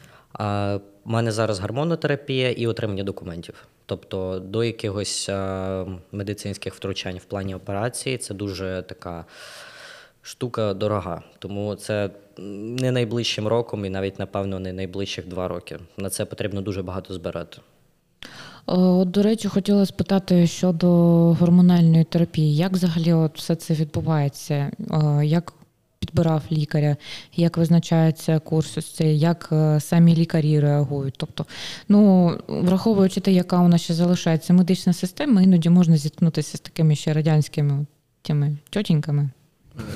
У мене зараз гормонотерапія і отримання документів. Тобто до якихось медицинських втручань в плані операції це дуже така штука дорога. Тому це не найближчим роком і навіть, напевно, не найближчих два роки. На це потрібно дуже багато збирати. От, До речі, хотіла спитати щодо гормональної терапії. Як взагалі от все це відбувається? Як підбирав лікаря, як визначається курс, ось цей, як е, самі лікарі реагують. Тобто, ну враховуючи те, яка у нас ще залишається медична система, іноді можна зіткнутися з такими ще радянськими тими тьотіньками.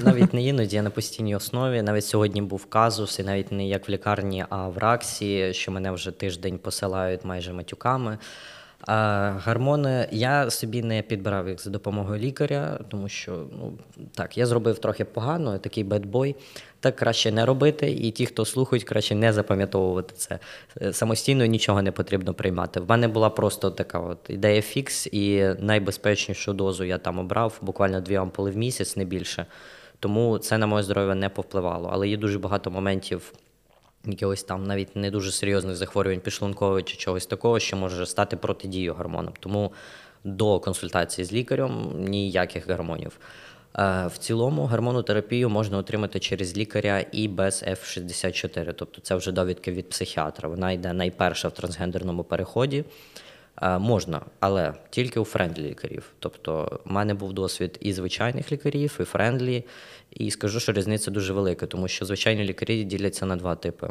Навіть не іноді а на постійній основі. Навіть сьогодні був казус, і навіть не як в лікарні, а в Раксі, що мене вже тиждень посилають майже матюками. А Гормони я собі не підбирав їх за допомогою лікаря, тому що ну так, я зробив трохи погано, такий бедбой. Так краще не робити, і ті, хто слухають, краще не запам'ятовувати це. Самостійно нічого не потрібно приймати. В мене була просто така от ідея фікс, і найбезпечнішу дозу я там обрав, буквально дві ампули в місяць, не більше. Тому це на моє здоров'я не повпливало. Але є дуже багато моментів якихось там навіть не дуже серйозних захворювань підшлункової чи чогось такого, що може стати протидією гормонам. Тому до консультації з лікарем ніяких гормонів. Е, в цілому гормонотерапію можна отримати через лікаря і без F64, тобто це вже довідки від психіатра. Вона йде найперша в трансгендерному переході. Е, можна, але тільки у friendly лікарів. Тобто, в мене був досвід і звичайних лікарів, і friendly. І скажу, що різниця дуже велика, тому що звичайні лікарі діляться на два типи.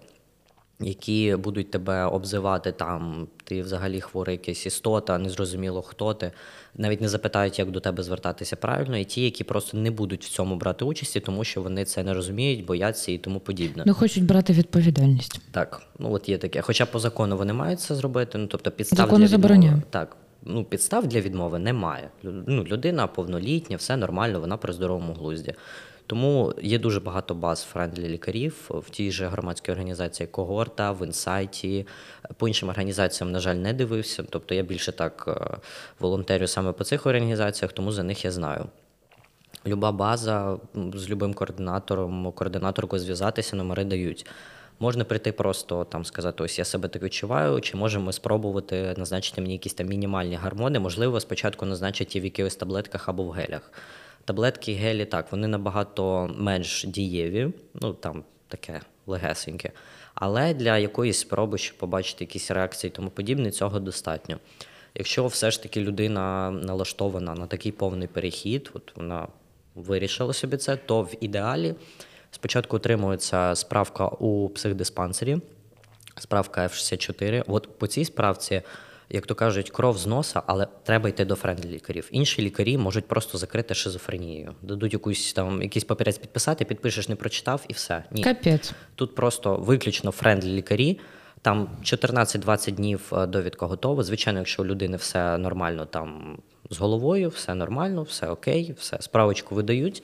Які будуть тебе обзивати там, ти взагалі хворий якась істота, незрозуміло хто ти, навіть не запитають, як до тебе звертатися правильно, і ті, які просто не будуть в цьому брати участі, тому що вони це не розуміють, бояться і тому подібне. Не хочуть брати відповідальність. Так, ну от є таке. Хоча по закону вони мають це зробити. Ну тобто підстав Закон для забороняє. Так, ну підстав для відмови немає. Ну, людина повнолітня, все нормально, вона при здоровому глузді. Тому є дуже багато баз friendly лікарів в тій же громадській організації Когорта, в інсайті. По іншим організаціям, на жаль, не дивився. Тобто я більше так е, волонтерю саме по цих організаціях, тому за них я знаю. Люба база з любим координатором, координаторкою зв'язатися, номери дають. Можна прийти просто там сказати, ось я себе так відчуваю, чи можемо спробувати назначити мені якісь там мінімальні гормони, можливо, спочатку назначити в якихось таблетках або в гелях. Таблетки гелі так, вони набагато менш дієві, ну там таке легесеньке. Але для якоїсь спроби, щоб побачити якісь реакції тому подібне, цього достатньо. Якщо все ж таки людина налаштована на такий повний перехід, от вона вирішила собі це, то в ідеалі спочатку отримується справка у психдиспансері, справка F64. От по цій справці як то кажуть, кров з носа, але треба йти до friendly лікарів. Інші лікарі можуть просто закрити шизофренією. Дадуть якусь там якийсь папірець підписати, підпишеш, не прочитав і все. Ні. Капець. Тут просто виключно friendly лікарі. Там 14-20 днів е, довідка готова. Звичайно, якщо у людини все нормально там з головою, все нормально, все окей, все справочку видають.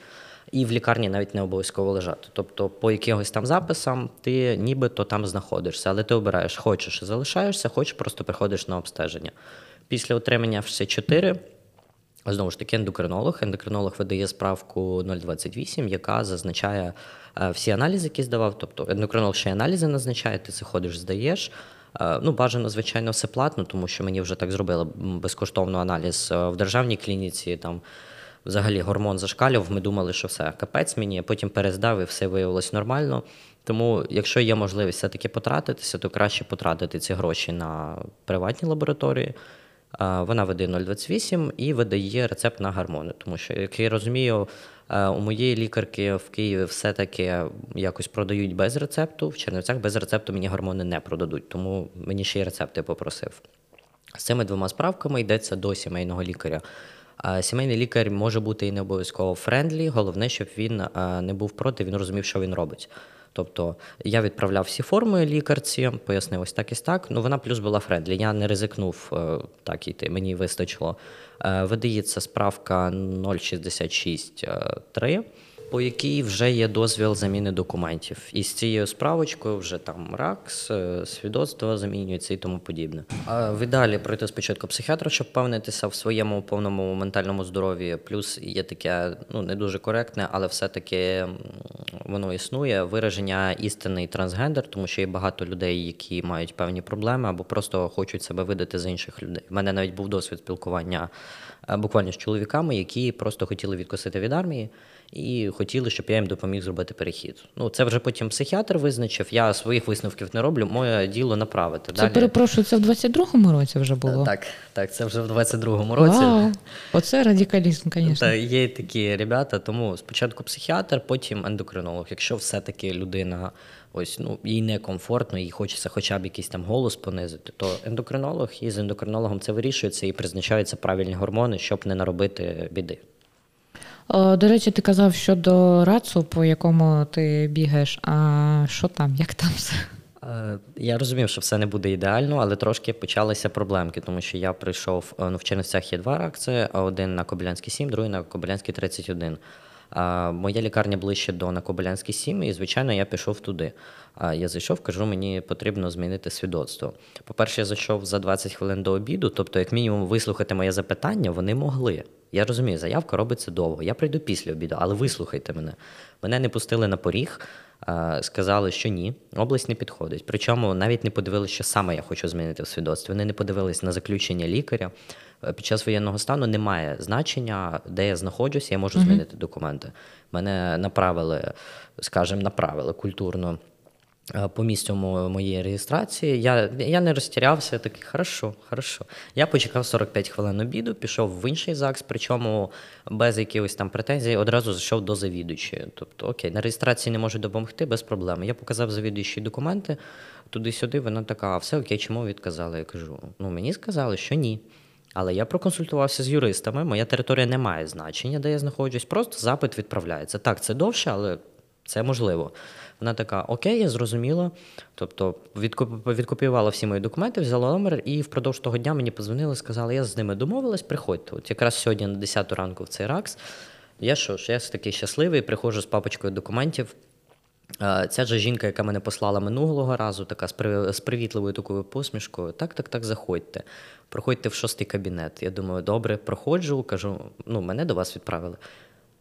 І в лікарні навіть не обов'язково лежати. Тобто, по якихось там записам ти нібито там знаходишся, але ти обираєш, хочеш залишаєшся, хочеш, просто приходиш на обстеження. Після отримання все 4 Знову ж таки, ендокринолог. Ендокринолог видає справку 028, яка зазначає е, всі аналізи, які здавав. Тобто ендокринолог ще й аналізи назначає, ти це ходиш, здаєш. Е, Ну, бажано, звичайно, все платно, тому що мені вже так зробили безкоштовно аналіз е, в державній клініці. Там взагалі гормон зашкалював. Ми думали, що все капець мені, а потім перездав і все виявилось нормально. Тому, якщо є можливість все-таки потратитися, то краще потратити ці гроші на приватні лабораторії. Вона видає 0,28 і видає рецепт на гормони. Тому що, як я розумію, у моєї лікарки в Києві все-таки якось продають без рецепту. В Чернівцях без рецепту мені гормони не продадуть, тому мені ще й рецепти попросив. З цими двома справками йдеться до сімейного лікаря. Сімейний лікар може бути і не обов'язково friendly, головне, щоб він не був проти, він розумів, що він робить. Тобто я відправляв всі форми лікарці, пояснив ось так і так. Ну вона плюс була friendly. Я не ризикнув е, так іти, мені вистачило. Е, Видається справка 066.3, по якій вже є дозвіл заміни документів. І з цією справочкою вже там РАКС, е, свідоцтво замінюється і тому подібне. А в ідеалі пройти спочатку психіатра, щоб впевнитися в своєму повному ментальному здоров'ї. Плюс є таке, ну не дуже коректне, але все-таки воно існує. Вираження істинний трансгендер, тому що є багато людей, які мають певні проблеми або просто хочуть себе видати за інших людей. У мене навіть був досвід спілкування е, буквально з чоловіками, які просто хотіли відкосити від армії і хотіли, щоб я їм допоміг зробити перехід. Ну це вже потім психіатр визначив. Я своїх висновків не роблю. Моє діло направити. Це Далі перепрошую, це в 22-му році вже було. так, так, це вже в 22-му році. Вау. Оце радикалізм, звісно. Та є такі ребята, тому спочатку психіатр, потім ендокринолог. Якщо все-таки людина ось ну їй некомфортно, їй хочеться хоча б якийсь там голос понизити, то ендокринолог і з ендокринологом це вирішується і призначаються правильні гормони, щоб не наробити біди. О, До речі, ти казав щодо рацу, по якому ти бігаєш. А що там? Як там все? Е, Я розумів, що все не буде ідеально, але трошки почалися проблемки, тому що я прийшов е, ну, в Чернівцях є два ракції, один на Кобилянський 7, другий на Кобилянський 31. Моя лікарня ближче до на Кобилянський 7, і, звичайно, я пішов туди. А я зайшов, кажу, мені потрібно змінити свідоцтво. По-перше, я зайшов за 20 хвилин до обіду, тобто, як мінімум, вислухати моє запитання вони могли. Я розумію, заявка робиться довго. Я прийду після обіду, але вислухайте мене. Мене не пустили на поріг, сказали, що ні, область не підходить. Причому навіть не подивилися, що саме я хочу змінити в свідоцтві. Вони не подивились на заключення лікаря. Е, Під час воєнного стану немає значення, де я знаходжусь, я можу змінити документи. Мене направили, скажімо, направили культурно по місцю моєї реєстрації. Я, я не розтірявся, такий, хорошо, хорошо. Я почекав 45 хвилин обіду, пішов в інший ЗАГС, причому без якихось там претензій одразу зайшов до завідуючої. Тобто, окей, на реєстрації не можу допомогти, без проблем. Я показав завідуючій документи, туди-сюди, вона така, а все окей, чому відказали? Я кажу, ну мені сказали, що ні. Але я проконсультувався з юристами. Моя територія не має значення, де я знаходжусь. Просто запит відправляється. Так, це довше, але це можливо. Вона така: Окей, я зрозуміла. Тобто відкуп- відкопіювала всі мої документи, взяла номер, і впродовж того дня мені позвонили, сказали, я з ними домовилась, приходьте. От якраз сьогодні на 10 ранку в цей РАКС. Я що ж, я такий щасливий, приходжу з папочкою документів. Ця ж жінка, яка мене послала минулого разу, така з привітливою такою посмішкою. Так, так, так, заходьте. Проходьте в шостий кабінет. Я думаю, добре, проходжу, кажу, ну, мене до вас відправили.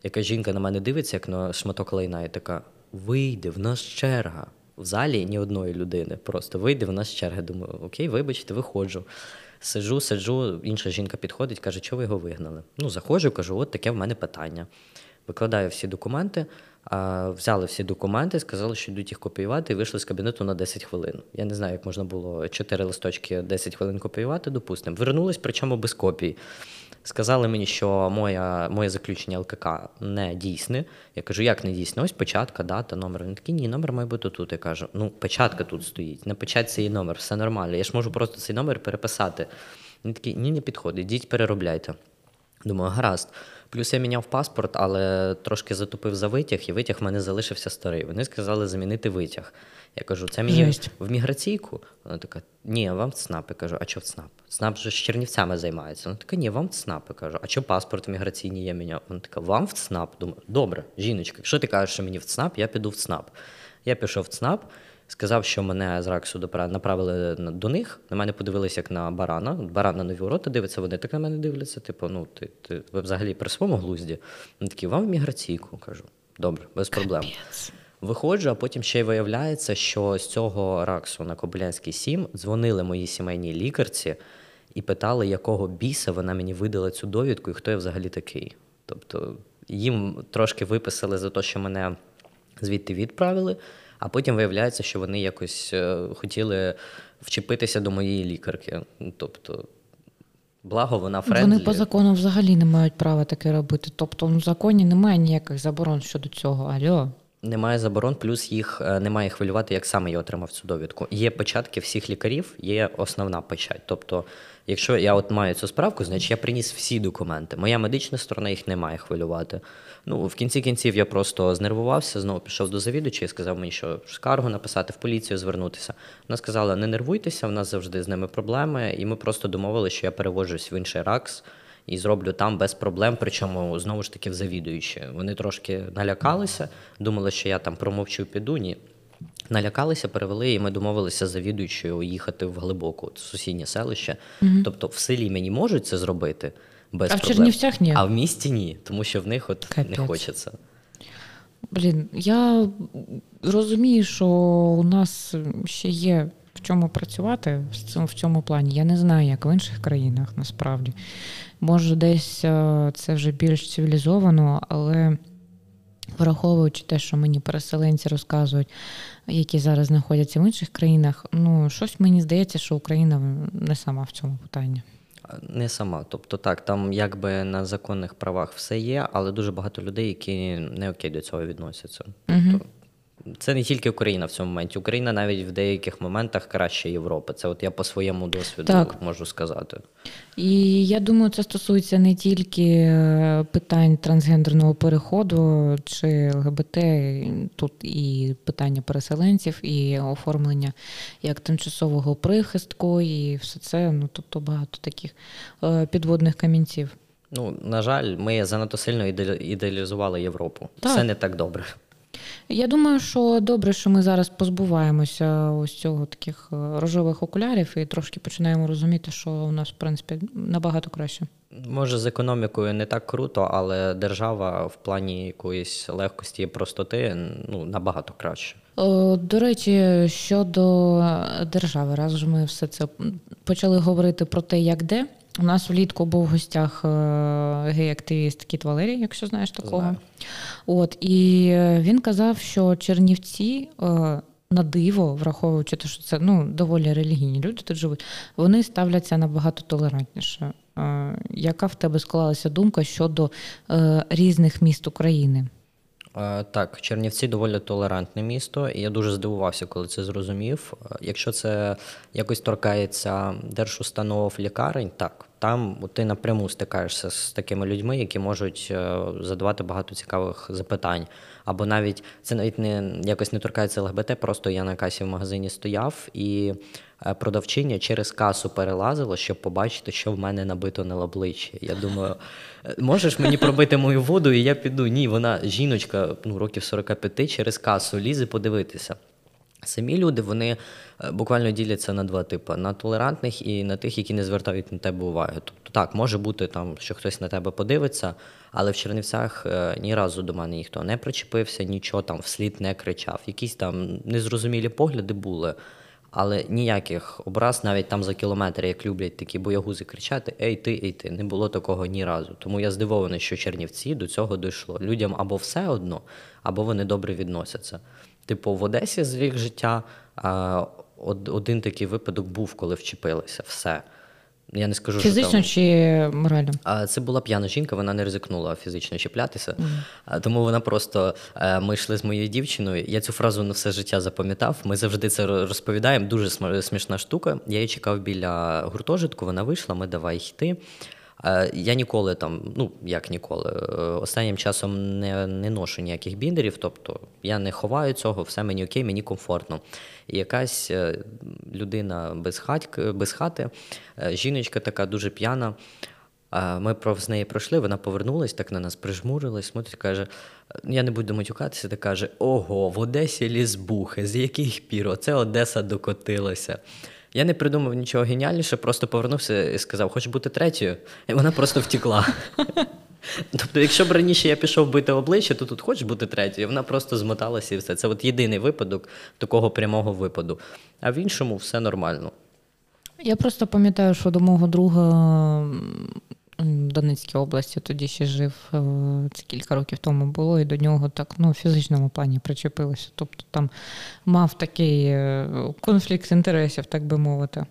Яка жінка на мене дивиться, як на шматок лайна, і така: вийди, в нас черга. В залі ні одної людини. Просто вийде, в нас черга. Думаю, окей, вибачте, виходжу. Сиджу, сиджу, інша жінка підходить, каже, чого ви його вигнали? Ну, заходжу, кажу, от таке в мене питання. Викладаю всі документи, а, взяли всі документи, сказали, що йдуть їх копіювати, і вийшли з кабінету на 10 хвилин. Я не знаю, як можна було 4 листочки 10 хвилин копіювати, допустимо. Вернулись, причому без копій. Сказали мені, що моя, моє заключення ЛКК не дійсне. Я кажу, як не дійсне? Ось початка, дата, номер. Він такий, ні, номер має бути тут. Я кажу, ну, печатка тут стоїть, на печатці є номер, все нормально. Я ж можу просто цей номер переписати. Він такий, ні, не підходить, йдіть переробляйте. Думаю, гаразд. Плюс я міняв паспорт, але трошки затупив за витяг, і витяг в мене залишився старий. Вони сказали замінити витяг. Я кажу, це мені Жесть. в міграційку. Вона така, ні, вам в ЦНАП. Я кажу, а що в ЦНАП? ЦНАП же з Чернівцями займається. Вона така, ні, вам в ЦНАП. Я кажу, а що паспорт в міграційній я міняв? Вона така, вам в ЦНАП? Думаю, добре, жіночка, якщо ти кажеш, що мені в ЦНАП, я піду в ЦНАП. Я пішов в ЦНАП, сказав, що мене з Раксу направили на- до них. На мене подивилися як на барана. Баран на нові ворота дивиться, вони так на мене дивляться. Типу, ну ти, ти ви взагалі при своєму глузді. Вони такі, вам в міграційку. Кажу, добре, без проблем. Виходжу, а потім ще й виявляється, що з цього раксу на Кобилянський 7 дзвонили моїй сімейній лікарці і питали, якого біса вона мені видала цю довідку і хто я взагалі такий. Тобто їм трошки виписали за те, що мене звідти відправили, а потім виявляється, що вони якось е, хотіли вчепитися до моєї лікарки. Ну, Тобто, благо вона friendly. Вони по закону взагалі не мають права таке робити. Тобто в законі немає ніяких заборон щодо цього. Альо. Немає заборон, плюс їх е, не має хвилювати, як саме я отримав цю довідку. Є печатки всіх лікарів, є основна печать. Тобто, якщо я от маю цю справку, значить я приніс всі документи. Моя медична сторона їх не має хвилювати. Ну, в кінці кінців я просто знервувався, знову пішов до завідувача і сказав мені, що скаргу написати в поліцію, звернутися. Вона сказала: не нервуйтеся, в нас завжди з ними проблеми, і ми просто домовилися, що я переводжусь в інший ракс і зроблю там без проблем. Причому знову ж таки в завідуючі. Вони трошки налякалися, думали, що я там промовчу, піду. Ні. Налякалися, перевели, і ми домовилися з завідуючою їхати в глибоку сусіднє селище. Тобто в селі мені можуть це зробити без А в. Чернівцях ні? А в місті ні, тому що в них от Капець. не хочеться. Блін, я розумію, що у нас ще є в чому працювати в цьому, в цьому плані. Я не знаю, як в інших країнах насправді. Може, десь е, це вже більш цивілізовано, але враховуючи те, що мені переселенці розказують, які зараз знаходяться в інших країнах, ну щось мені здається, що Україна не сама в цьому питанні. Не сама. Тобто так, там якби на законних правах все є, але дуже багато людей, які не окей до цього відносяться. Тобто, це не тільки Україна в цьому моменті. Україна навіть в деяких моментах краще Європи. Це от я по своєму досвіду Так. можу сказати. І я думаю, це стосується не тільки е, питань трансгендерного переходу чи ЛГБТ, тут і питання переселенців, і оформлення як тимчасового прихистку, і все це. Ну тобто багато таких е, підводних камінців. Ну, на жаль, ми занадто сильно іде- ідеалізували Європу. Так. Все не так добре. Я думаю, що добре, що ми зараз позбуваємося ось цього таких е, рожових окулярів і трошки починаємо розуміти, що у нас в принципі набагато краще. Може, з економікою не так круто, але держава в плані якоїсь легкості і простоти ну, набагато краще. До речі, щодо держави, раз вже ми все це почали говорити про те, як де. У нас влітку був в гостях е, гей-активіст Кіт Валерій, якщо знаєш такого. Знаю. От і він казав, що Чернівці. е, На диво, враховуючи те, що це ну доволі релігійні люди тут живуть, вони ставляться набагато толерантніше. Е, Яка в тебе склалася думка щодо е, різних міст України? Е, Так, Чернівці доволі толерантне місто, і я дуже здивувався, коли це зрозумів. Е, Якщо це якось торкається держустанов лікарень, так там ти напряму стикаєшся з такими людьми, які можуть е, задавати багато цікавих запитань. Або навіть це навіть не якось не торкається ЛГБТ, просто я на касі в магазині стояв і е, продавчиня через касу перелазила, щоб побачити, що в мене набито на обличчі. Я думаю, «Е, можеш мені пробити мою воду, і я піду. Ні, вона жіночка, ну років 45, через касу лізе подивитися. Самі люди вони е, буквально діляться на два типи: на толерантних і на тих, які не звертають на тебе уваги. Тобто, так, може бути там, що хтось на тебе подивиться, але в Чернівцях е, ні разу до мене ніхто не причепився, нічого там вслід не кричав. Якісь там незрозумілі погляди були, але ніяких образ навіть там за кілометр, як люблять такі боягузи кричати: Ей ти, ей ти, не було такого ні разу. Тому я здивований, що Чернівці до цього дійшло. Людям або все одно, або вони добре відносяться. Типу, в Одесі з рік життя а, од- один такий випадок був, коли вчепилися. Все. Я не скажу, Фізично що там... чи морально? А це була п'яна жінка, вона не ризикнула фізично чіплятися. Mm. Тому вона просто е, ми йшли з моєю дівчиною. Я цю фразу на все життя запам'ятав. Ми завжди це розповідаємо. Дуже смішна штука. Я її чекав біля гуртожитку, вона вийшла, ми давай йти. Е, я ніколи там, ну як ніколи, е, останнім часом не не ношу ніяких біндерів, тобто я не ховаю цього, все мені окей, мені комфортно. І якась е, людина без хатки, без хати, жіночка така дуже п'яна. Ми з неї пройшли, вона повернулась, так на нас прижмурилась, смотрить, каже: я не буду матюкатися, та каже: Ого, в Одесі лісбухи, з яких пір? Оце Одеса докотилася. Я не придумав нічого геніальніше, просто повернувся і сказав, хоч бути третьою, і вона просто втекла. Тобто, якщо б раніше я пішов бити обличчя, то тут хочеш бути третьою, вона просто змоталася і все. Це от єдиний випадок такого прямого випаду. А в іншому все нормально. Я просто пам'ятаю, що до мого друга Донецькій області тоді ще жив. Е, це кілька років тому було, і до нього так ну, в фізичному плані причепилося. Тобто там мав такий е, конфлікт інтересів, так би мовити.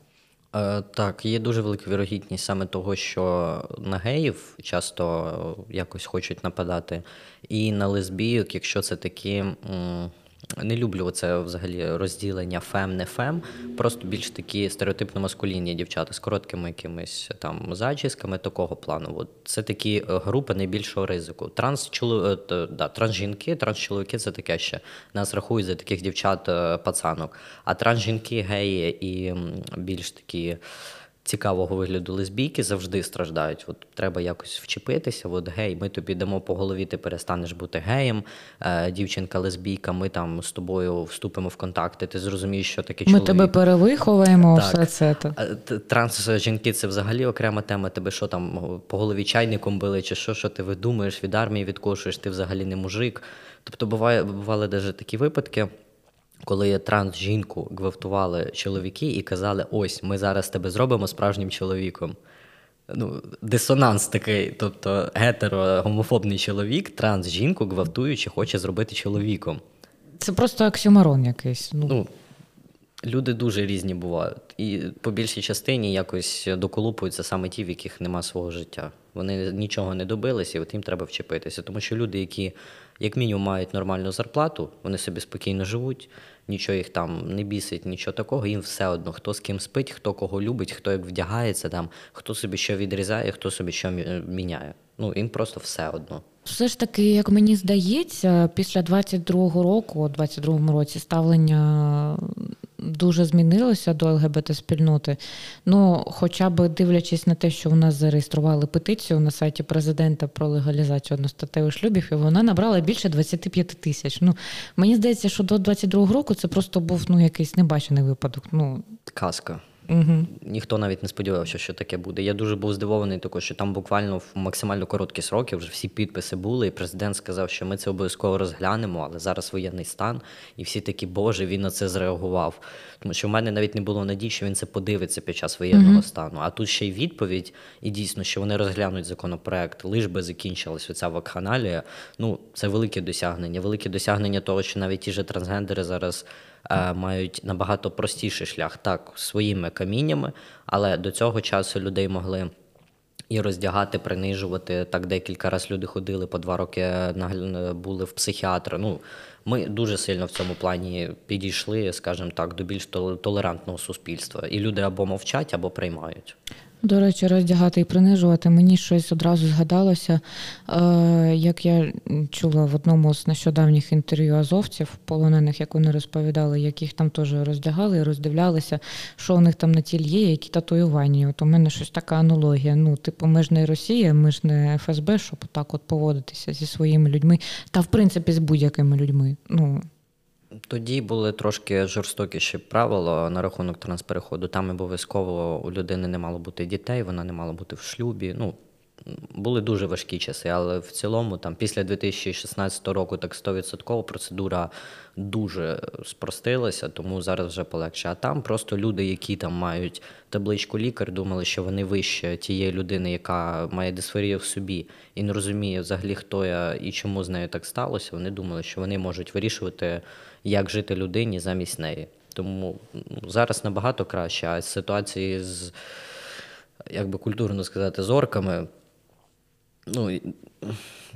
Е, так, є дуже велика вірогідність саме того, що на геїв часто якось хочуть нападати, і на лесбійок, якщо це такі не люблю це взагалі розділення фем, не фем. Просто більш такі стереотипно маскулінні дівчата з короткими якимись там зачісками такого плану. От Це такі е, групи найбільшого ризику. Транс е, да, трансжінки, трансчоловіки це таке ще нас рахують за таких дівчат е, пацанок. А трансжінки, геї і більш такі цікавого вигляду лесбійки завжди страждають. От Треба якось вчепитися. От гей, ми тобі дамо по голові, ти перестанеш бути геєм. Е, Дівчинка лесбійка, ми там з тобою вступимо в контакти. Ти зрозумієш, що таке чоловік. Ми тебе перевиховуємо. Так. все це. Транс жінки це взагалі окрема тема. Тебе що там по голові чайником били, чи що, що ти видумуєш від армії відкошуєш, ти взагалі не мужик. Тобто буває, бували навіть такі випадки коли транс-жінку гвалтували чоловіки і казали, ось ми зараз тебе зробимо справжнім чоловіком. Ну, Дисонанс такий, тобто гетеро-гомофобний чоловік, транс-жінку гвалтуючи, хоче зробити чоловіком. Це просто оксюмарон якийсь. Ну. ну, Люди дуже різні бувають. І по більшій частині якось доколупуються саме ті, в яких нема свого життя. Вони нічого не добилися, і от їм треба вчепитися. Тому що люди, які як мінімум мають нормальну зарплату, вони собі спокійно живуть, нічого їх там не бісить, нічого такого. Їм все одно, хто з ким спить, хто кого любить, хто як вдягається, там, хто собі що відрізає, хто собі що міняє. Ну їм просто все одно. Все ж таки, як мені здається, після 22-го року, у 22-му році ставлення дуже змінилося до ЛГБТ-спільноти. Ну, хоча б дивлячись на те, що у нас зареєстрували петицію на сайті президента про легалізацію одностатевих шлюбів, і вона набрала більше 25 тисяч. Ну, Мені здається, що до 22-го року це просто був ну, якийсь небачений випадок. Ну, Казка. Угу. Ніхто навіть не сподівався, що таке буде. Я дуже був здивований, також, що там буквально в максимально короткі сроки вже всі підписи були, і президент сказав, що ми це обов'язково розглянемо, але зараз воєнний стан, і всі такі, Боже, він на це зреагував. Тому що в мене навіть не було надії, що він це подивиться під час воєнного угу. стану. А тут ще й відповідь, і дійсно, що вони розглянуть законопроект, лиш би закінчилась оця вакханалія. Ну, це велике досягнення. Велике досягнення того, що навіть ті ж трансгендери зараз. Е, мають набагато простіший шлях, так, своїми каміннями, але до цього часу людей могли. І роздягати, принижувати. Так декілька разів люди ходили по два роки, були в психіатра. Ну, Ми дуже сильно в цьому плані підійшли, скажімо так, до більш толерантного суспільства. І люди або мовчать, або приймають. До речі, роздягати і принижувати. Мені щось одразу згадалося, е, як я чула в одному з нещодавніх інтерв'ю азовців, полонених, як вони розповідали, як їх там теж роздягали і роздивлялися, що у них там на тілі є, які татуювання. От у мене щось така аналогія. Ну, типу, ми ж не Росія, ми ж не ФСБ, щоб так от поводитися зі своїми людьми, та в принципі з будь-якими людьми. Ну, тоді були трошки жорстокіші правила на рахунок транспереходу. Там обов'язково у людини не мало бути дітей, вона не мала бути в шлюбі. Ну, були дуже важкі часи, але в цілому, там після 2016 року, так 100% процедура дуже спростилася, тому зараз вже полегше. А там просто люди, які там мають табличку лікар, думали, що вони вище тієї людини, яка має дисфорію в собі і не розуміє взагалі, хто я і чому з нею так сталося. Вони думали, що вони можуть вирішувати, як жити людині замість неї. Тому зараз набагато краще, а ситуації з як би культурно сказати, з орками. Ну,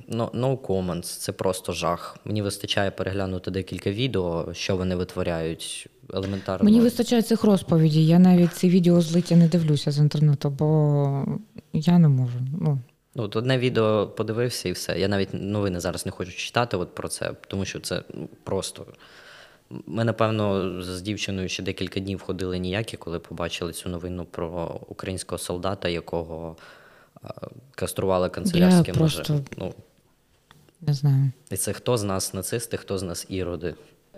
no, no comments, це просто жах. Мені вистачає переглянути декілька відео, що вони витворяють. Елементарно. Мені вистачає цих розповідей. Я навіть ці відео злиті не дивлюся з інтернету, бо я не можу. Ну, Ну, от одне відео подивився і все. Я навіть новини зараз не хочу читати от про це, тому що це просто. Ми, напевно, з дівчиною ще декілька днів ходили ніякі, коли побачили цю новину про українського солдата, якого кастрували канцелярським Я просто- ножем. Ну, не знаю. і це хто з нас нацисти, хто з нас іроди.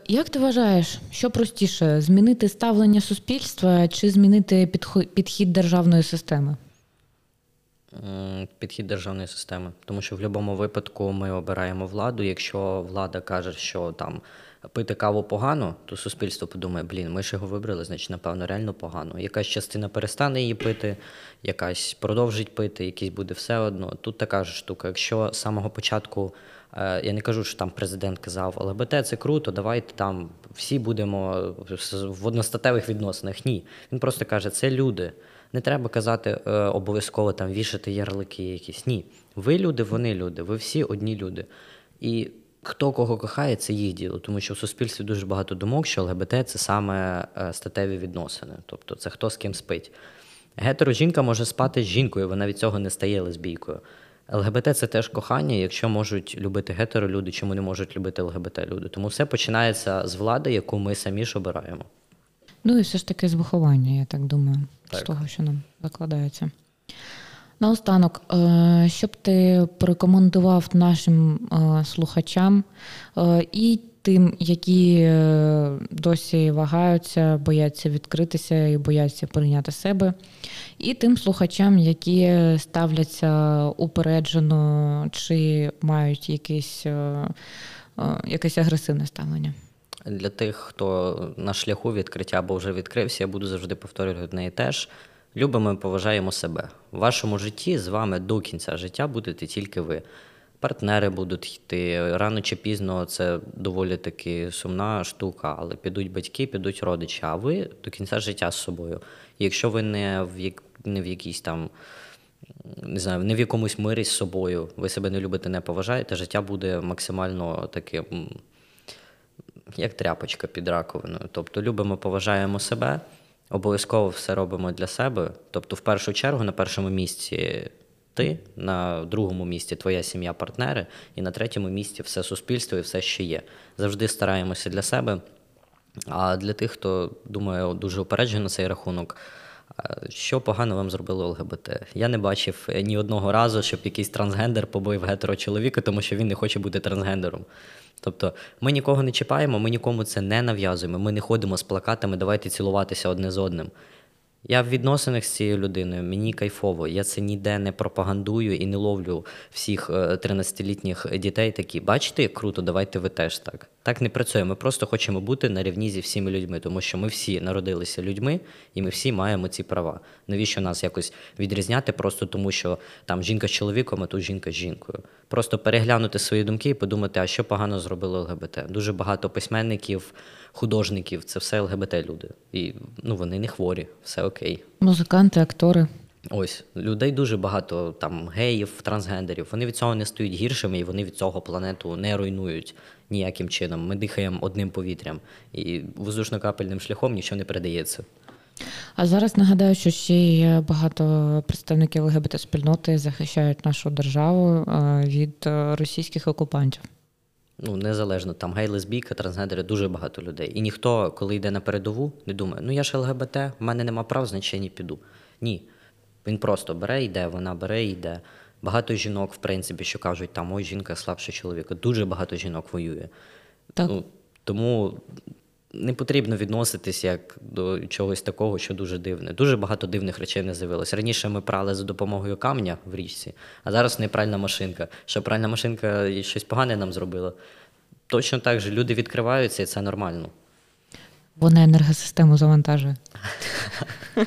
Як ти вважаєш, що простіше змінити ставлення суспільства чи змінити підхід державної системи? М, Підхід державної системи. Тому що в будь-якому випадку ми обираємо владу. Якщо влада каже, що там пити каву погано, то суспільство подумає, блін, ми ж його вибрали, значить, напевно, реально погано. Якась частина перестане її пити, якась продовжить пити, якийсь буде все одно. Тут така ж штука. Якщо з самого початку. е, Я не кажу, що там президент казав, ЛГБТ це круто, давайте там всі будемо в одностатевих відносинах. Ні. Він просто каже, це люди. Не треба казати е, обов'язково там вішати ярлики якісь. Ні. Ви люди, вони люди, ви всі одні люди. І хто кого кохає, це їх діло, тому що в суспільстві дуже багато думок, що ЛГБТ це саме е, статеві відносини, тобто це хто з ким спить. Гетеро жінка може спати з жінкою, вона від цього не стає лесбійкою. ЛГБТ це теж кохання. Якщо можуть любити гетеро люди, чому не можуть любити ЛГБТ люди? Тому все починається з влади, яку ми самі ж обираємо. Ну і все ж таки з виховання, я так думаю, з того, що нам закладається. Наостанок, е, що б ти порекомендував нашим е, слухачам е, і тим, які досі вагаються, бояться відкритися і бояться прийняти себе, і тим слухачам, які ставляться упереджено чи мають якесь, е, якесь агресивне ставлення. Для тих, хто на шляху відкриття або вже відкрився, я буду завжди повторювати одне і теж. Любимо і поважаємо себе. В вашому житті з вами до кінця життя будете тільки ви. Партнери будуть йти. Рано чи пізно це доволі таки сумна штука, але підуть батьки, підуть родичі, а ви до кінця життя з собою. І якщо ви не в, як, не в якійсь там не знаю, не в якомусь мирі з собою, ви себе не любите, не поважаєте, життя буде максимально таким як тряпочка під раковиною. Тобто любимо, поважаємо себе, обов'язково все робимо для себе. Тобто, в першу чергу, на першому місці ти, на другому місці твоя сім'я, партнери, і на третьому місці все суспільство і все, що є. Завжди стараємося для себе. А для тих, хто думає дуже упереджено цей рахунок, що погано вам зробило ЛГБТ? Я не бачив е, ні одного разу, щоб якийсь трансгендер побив гетерочоловіка, тому що він не хоче бути трансгендером. Тобто ми нікого не чіпаємо, ми нікому це не нав'язуємо. Ми не ходимо з плакатами, давайте цілуватися одне з одним. Я в відносинах з цією людиною, мені кайфово. Я це ніде не пропагандую і не ловлю всіх е, 13-літніх дітей такі. Бачите, як круто, давайте ви теж так. Так не працює. Ми просто хочемо бути на рівні зі всіми людьми, тому що ми всі народилися людьми, і ми всі маємо ці права. Навіщо нас якось відрізняти, просто тому що там жінка з чоловіком, а тут жінка з жінкою. Просто переглянути свої думки і подумати, а що погано зробило ЛГБТ. Дуже багато письменників, художників це все ЛГБТ люди. І ну вони не хворі, все окей. Музиканти, актори. Ось людей дуже багато там геїв, трансгендерів. Вони від цього не стають гіршими, і вони від цього планету не руйнують ніяким чином. Ми дихаємо одним повітрям, і воздушно-капельним шляхом нічого не передається. А зараз нагадаю, що ще є багато представників ЛГБТ спільноти захищають нашу державу е, від е, російських окупантів. Ну, незалежно, там гей, лесбійка, трансгендери, дуже багато людей. І ніхто, коли йде на передову, не думає, ну я ж ЛГБТ, в мене нема прав, значить я не піду. Ні. Він просто бере, йде, вона бере, йде. Багато жінок, в принципі, що кажуть, там ой, жінка слабше чоловіка. Дуже багато жінок воює. Так. Ну, тому не потрібно відноситись як до чогось такого, що дуже дивне. Дуже багато дивних речей не з'явилось. Раніше ми прали за допомогою камня в річці, а зараз непральна машинка. Що пральна машинка і щось погане нам зробила. Точно так же люди відкриваються, і це нормально. Вона енергосистему завантажує.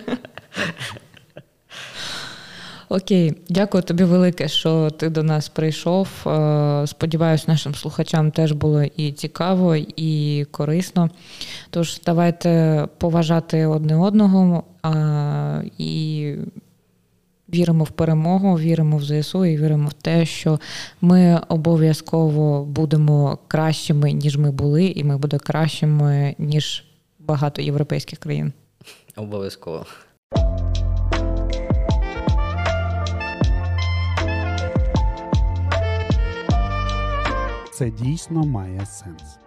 Окей, дякую тобі велике, що ти до нас прийшов. Е, Сподіваюсь, нашим слухачам теж було і цікаво, і корисно. Тож давайте поважати одне одного і Віримо в перемогу, віримо в ЗСУ і віримо в те, що ми обов'язково будемо кращими, ніж ми були, і ми будемо кращими, ніж багато європейських країн. Обов'язково. це дійсно має сенс.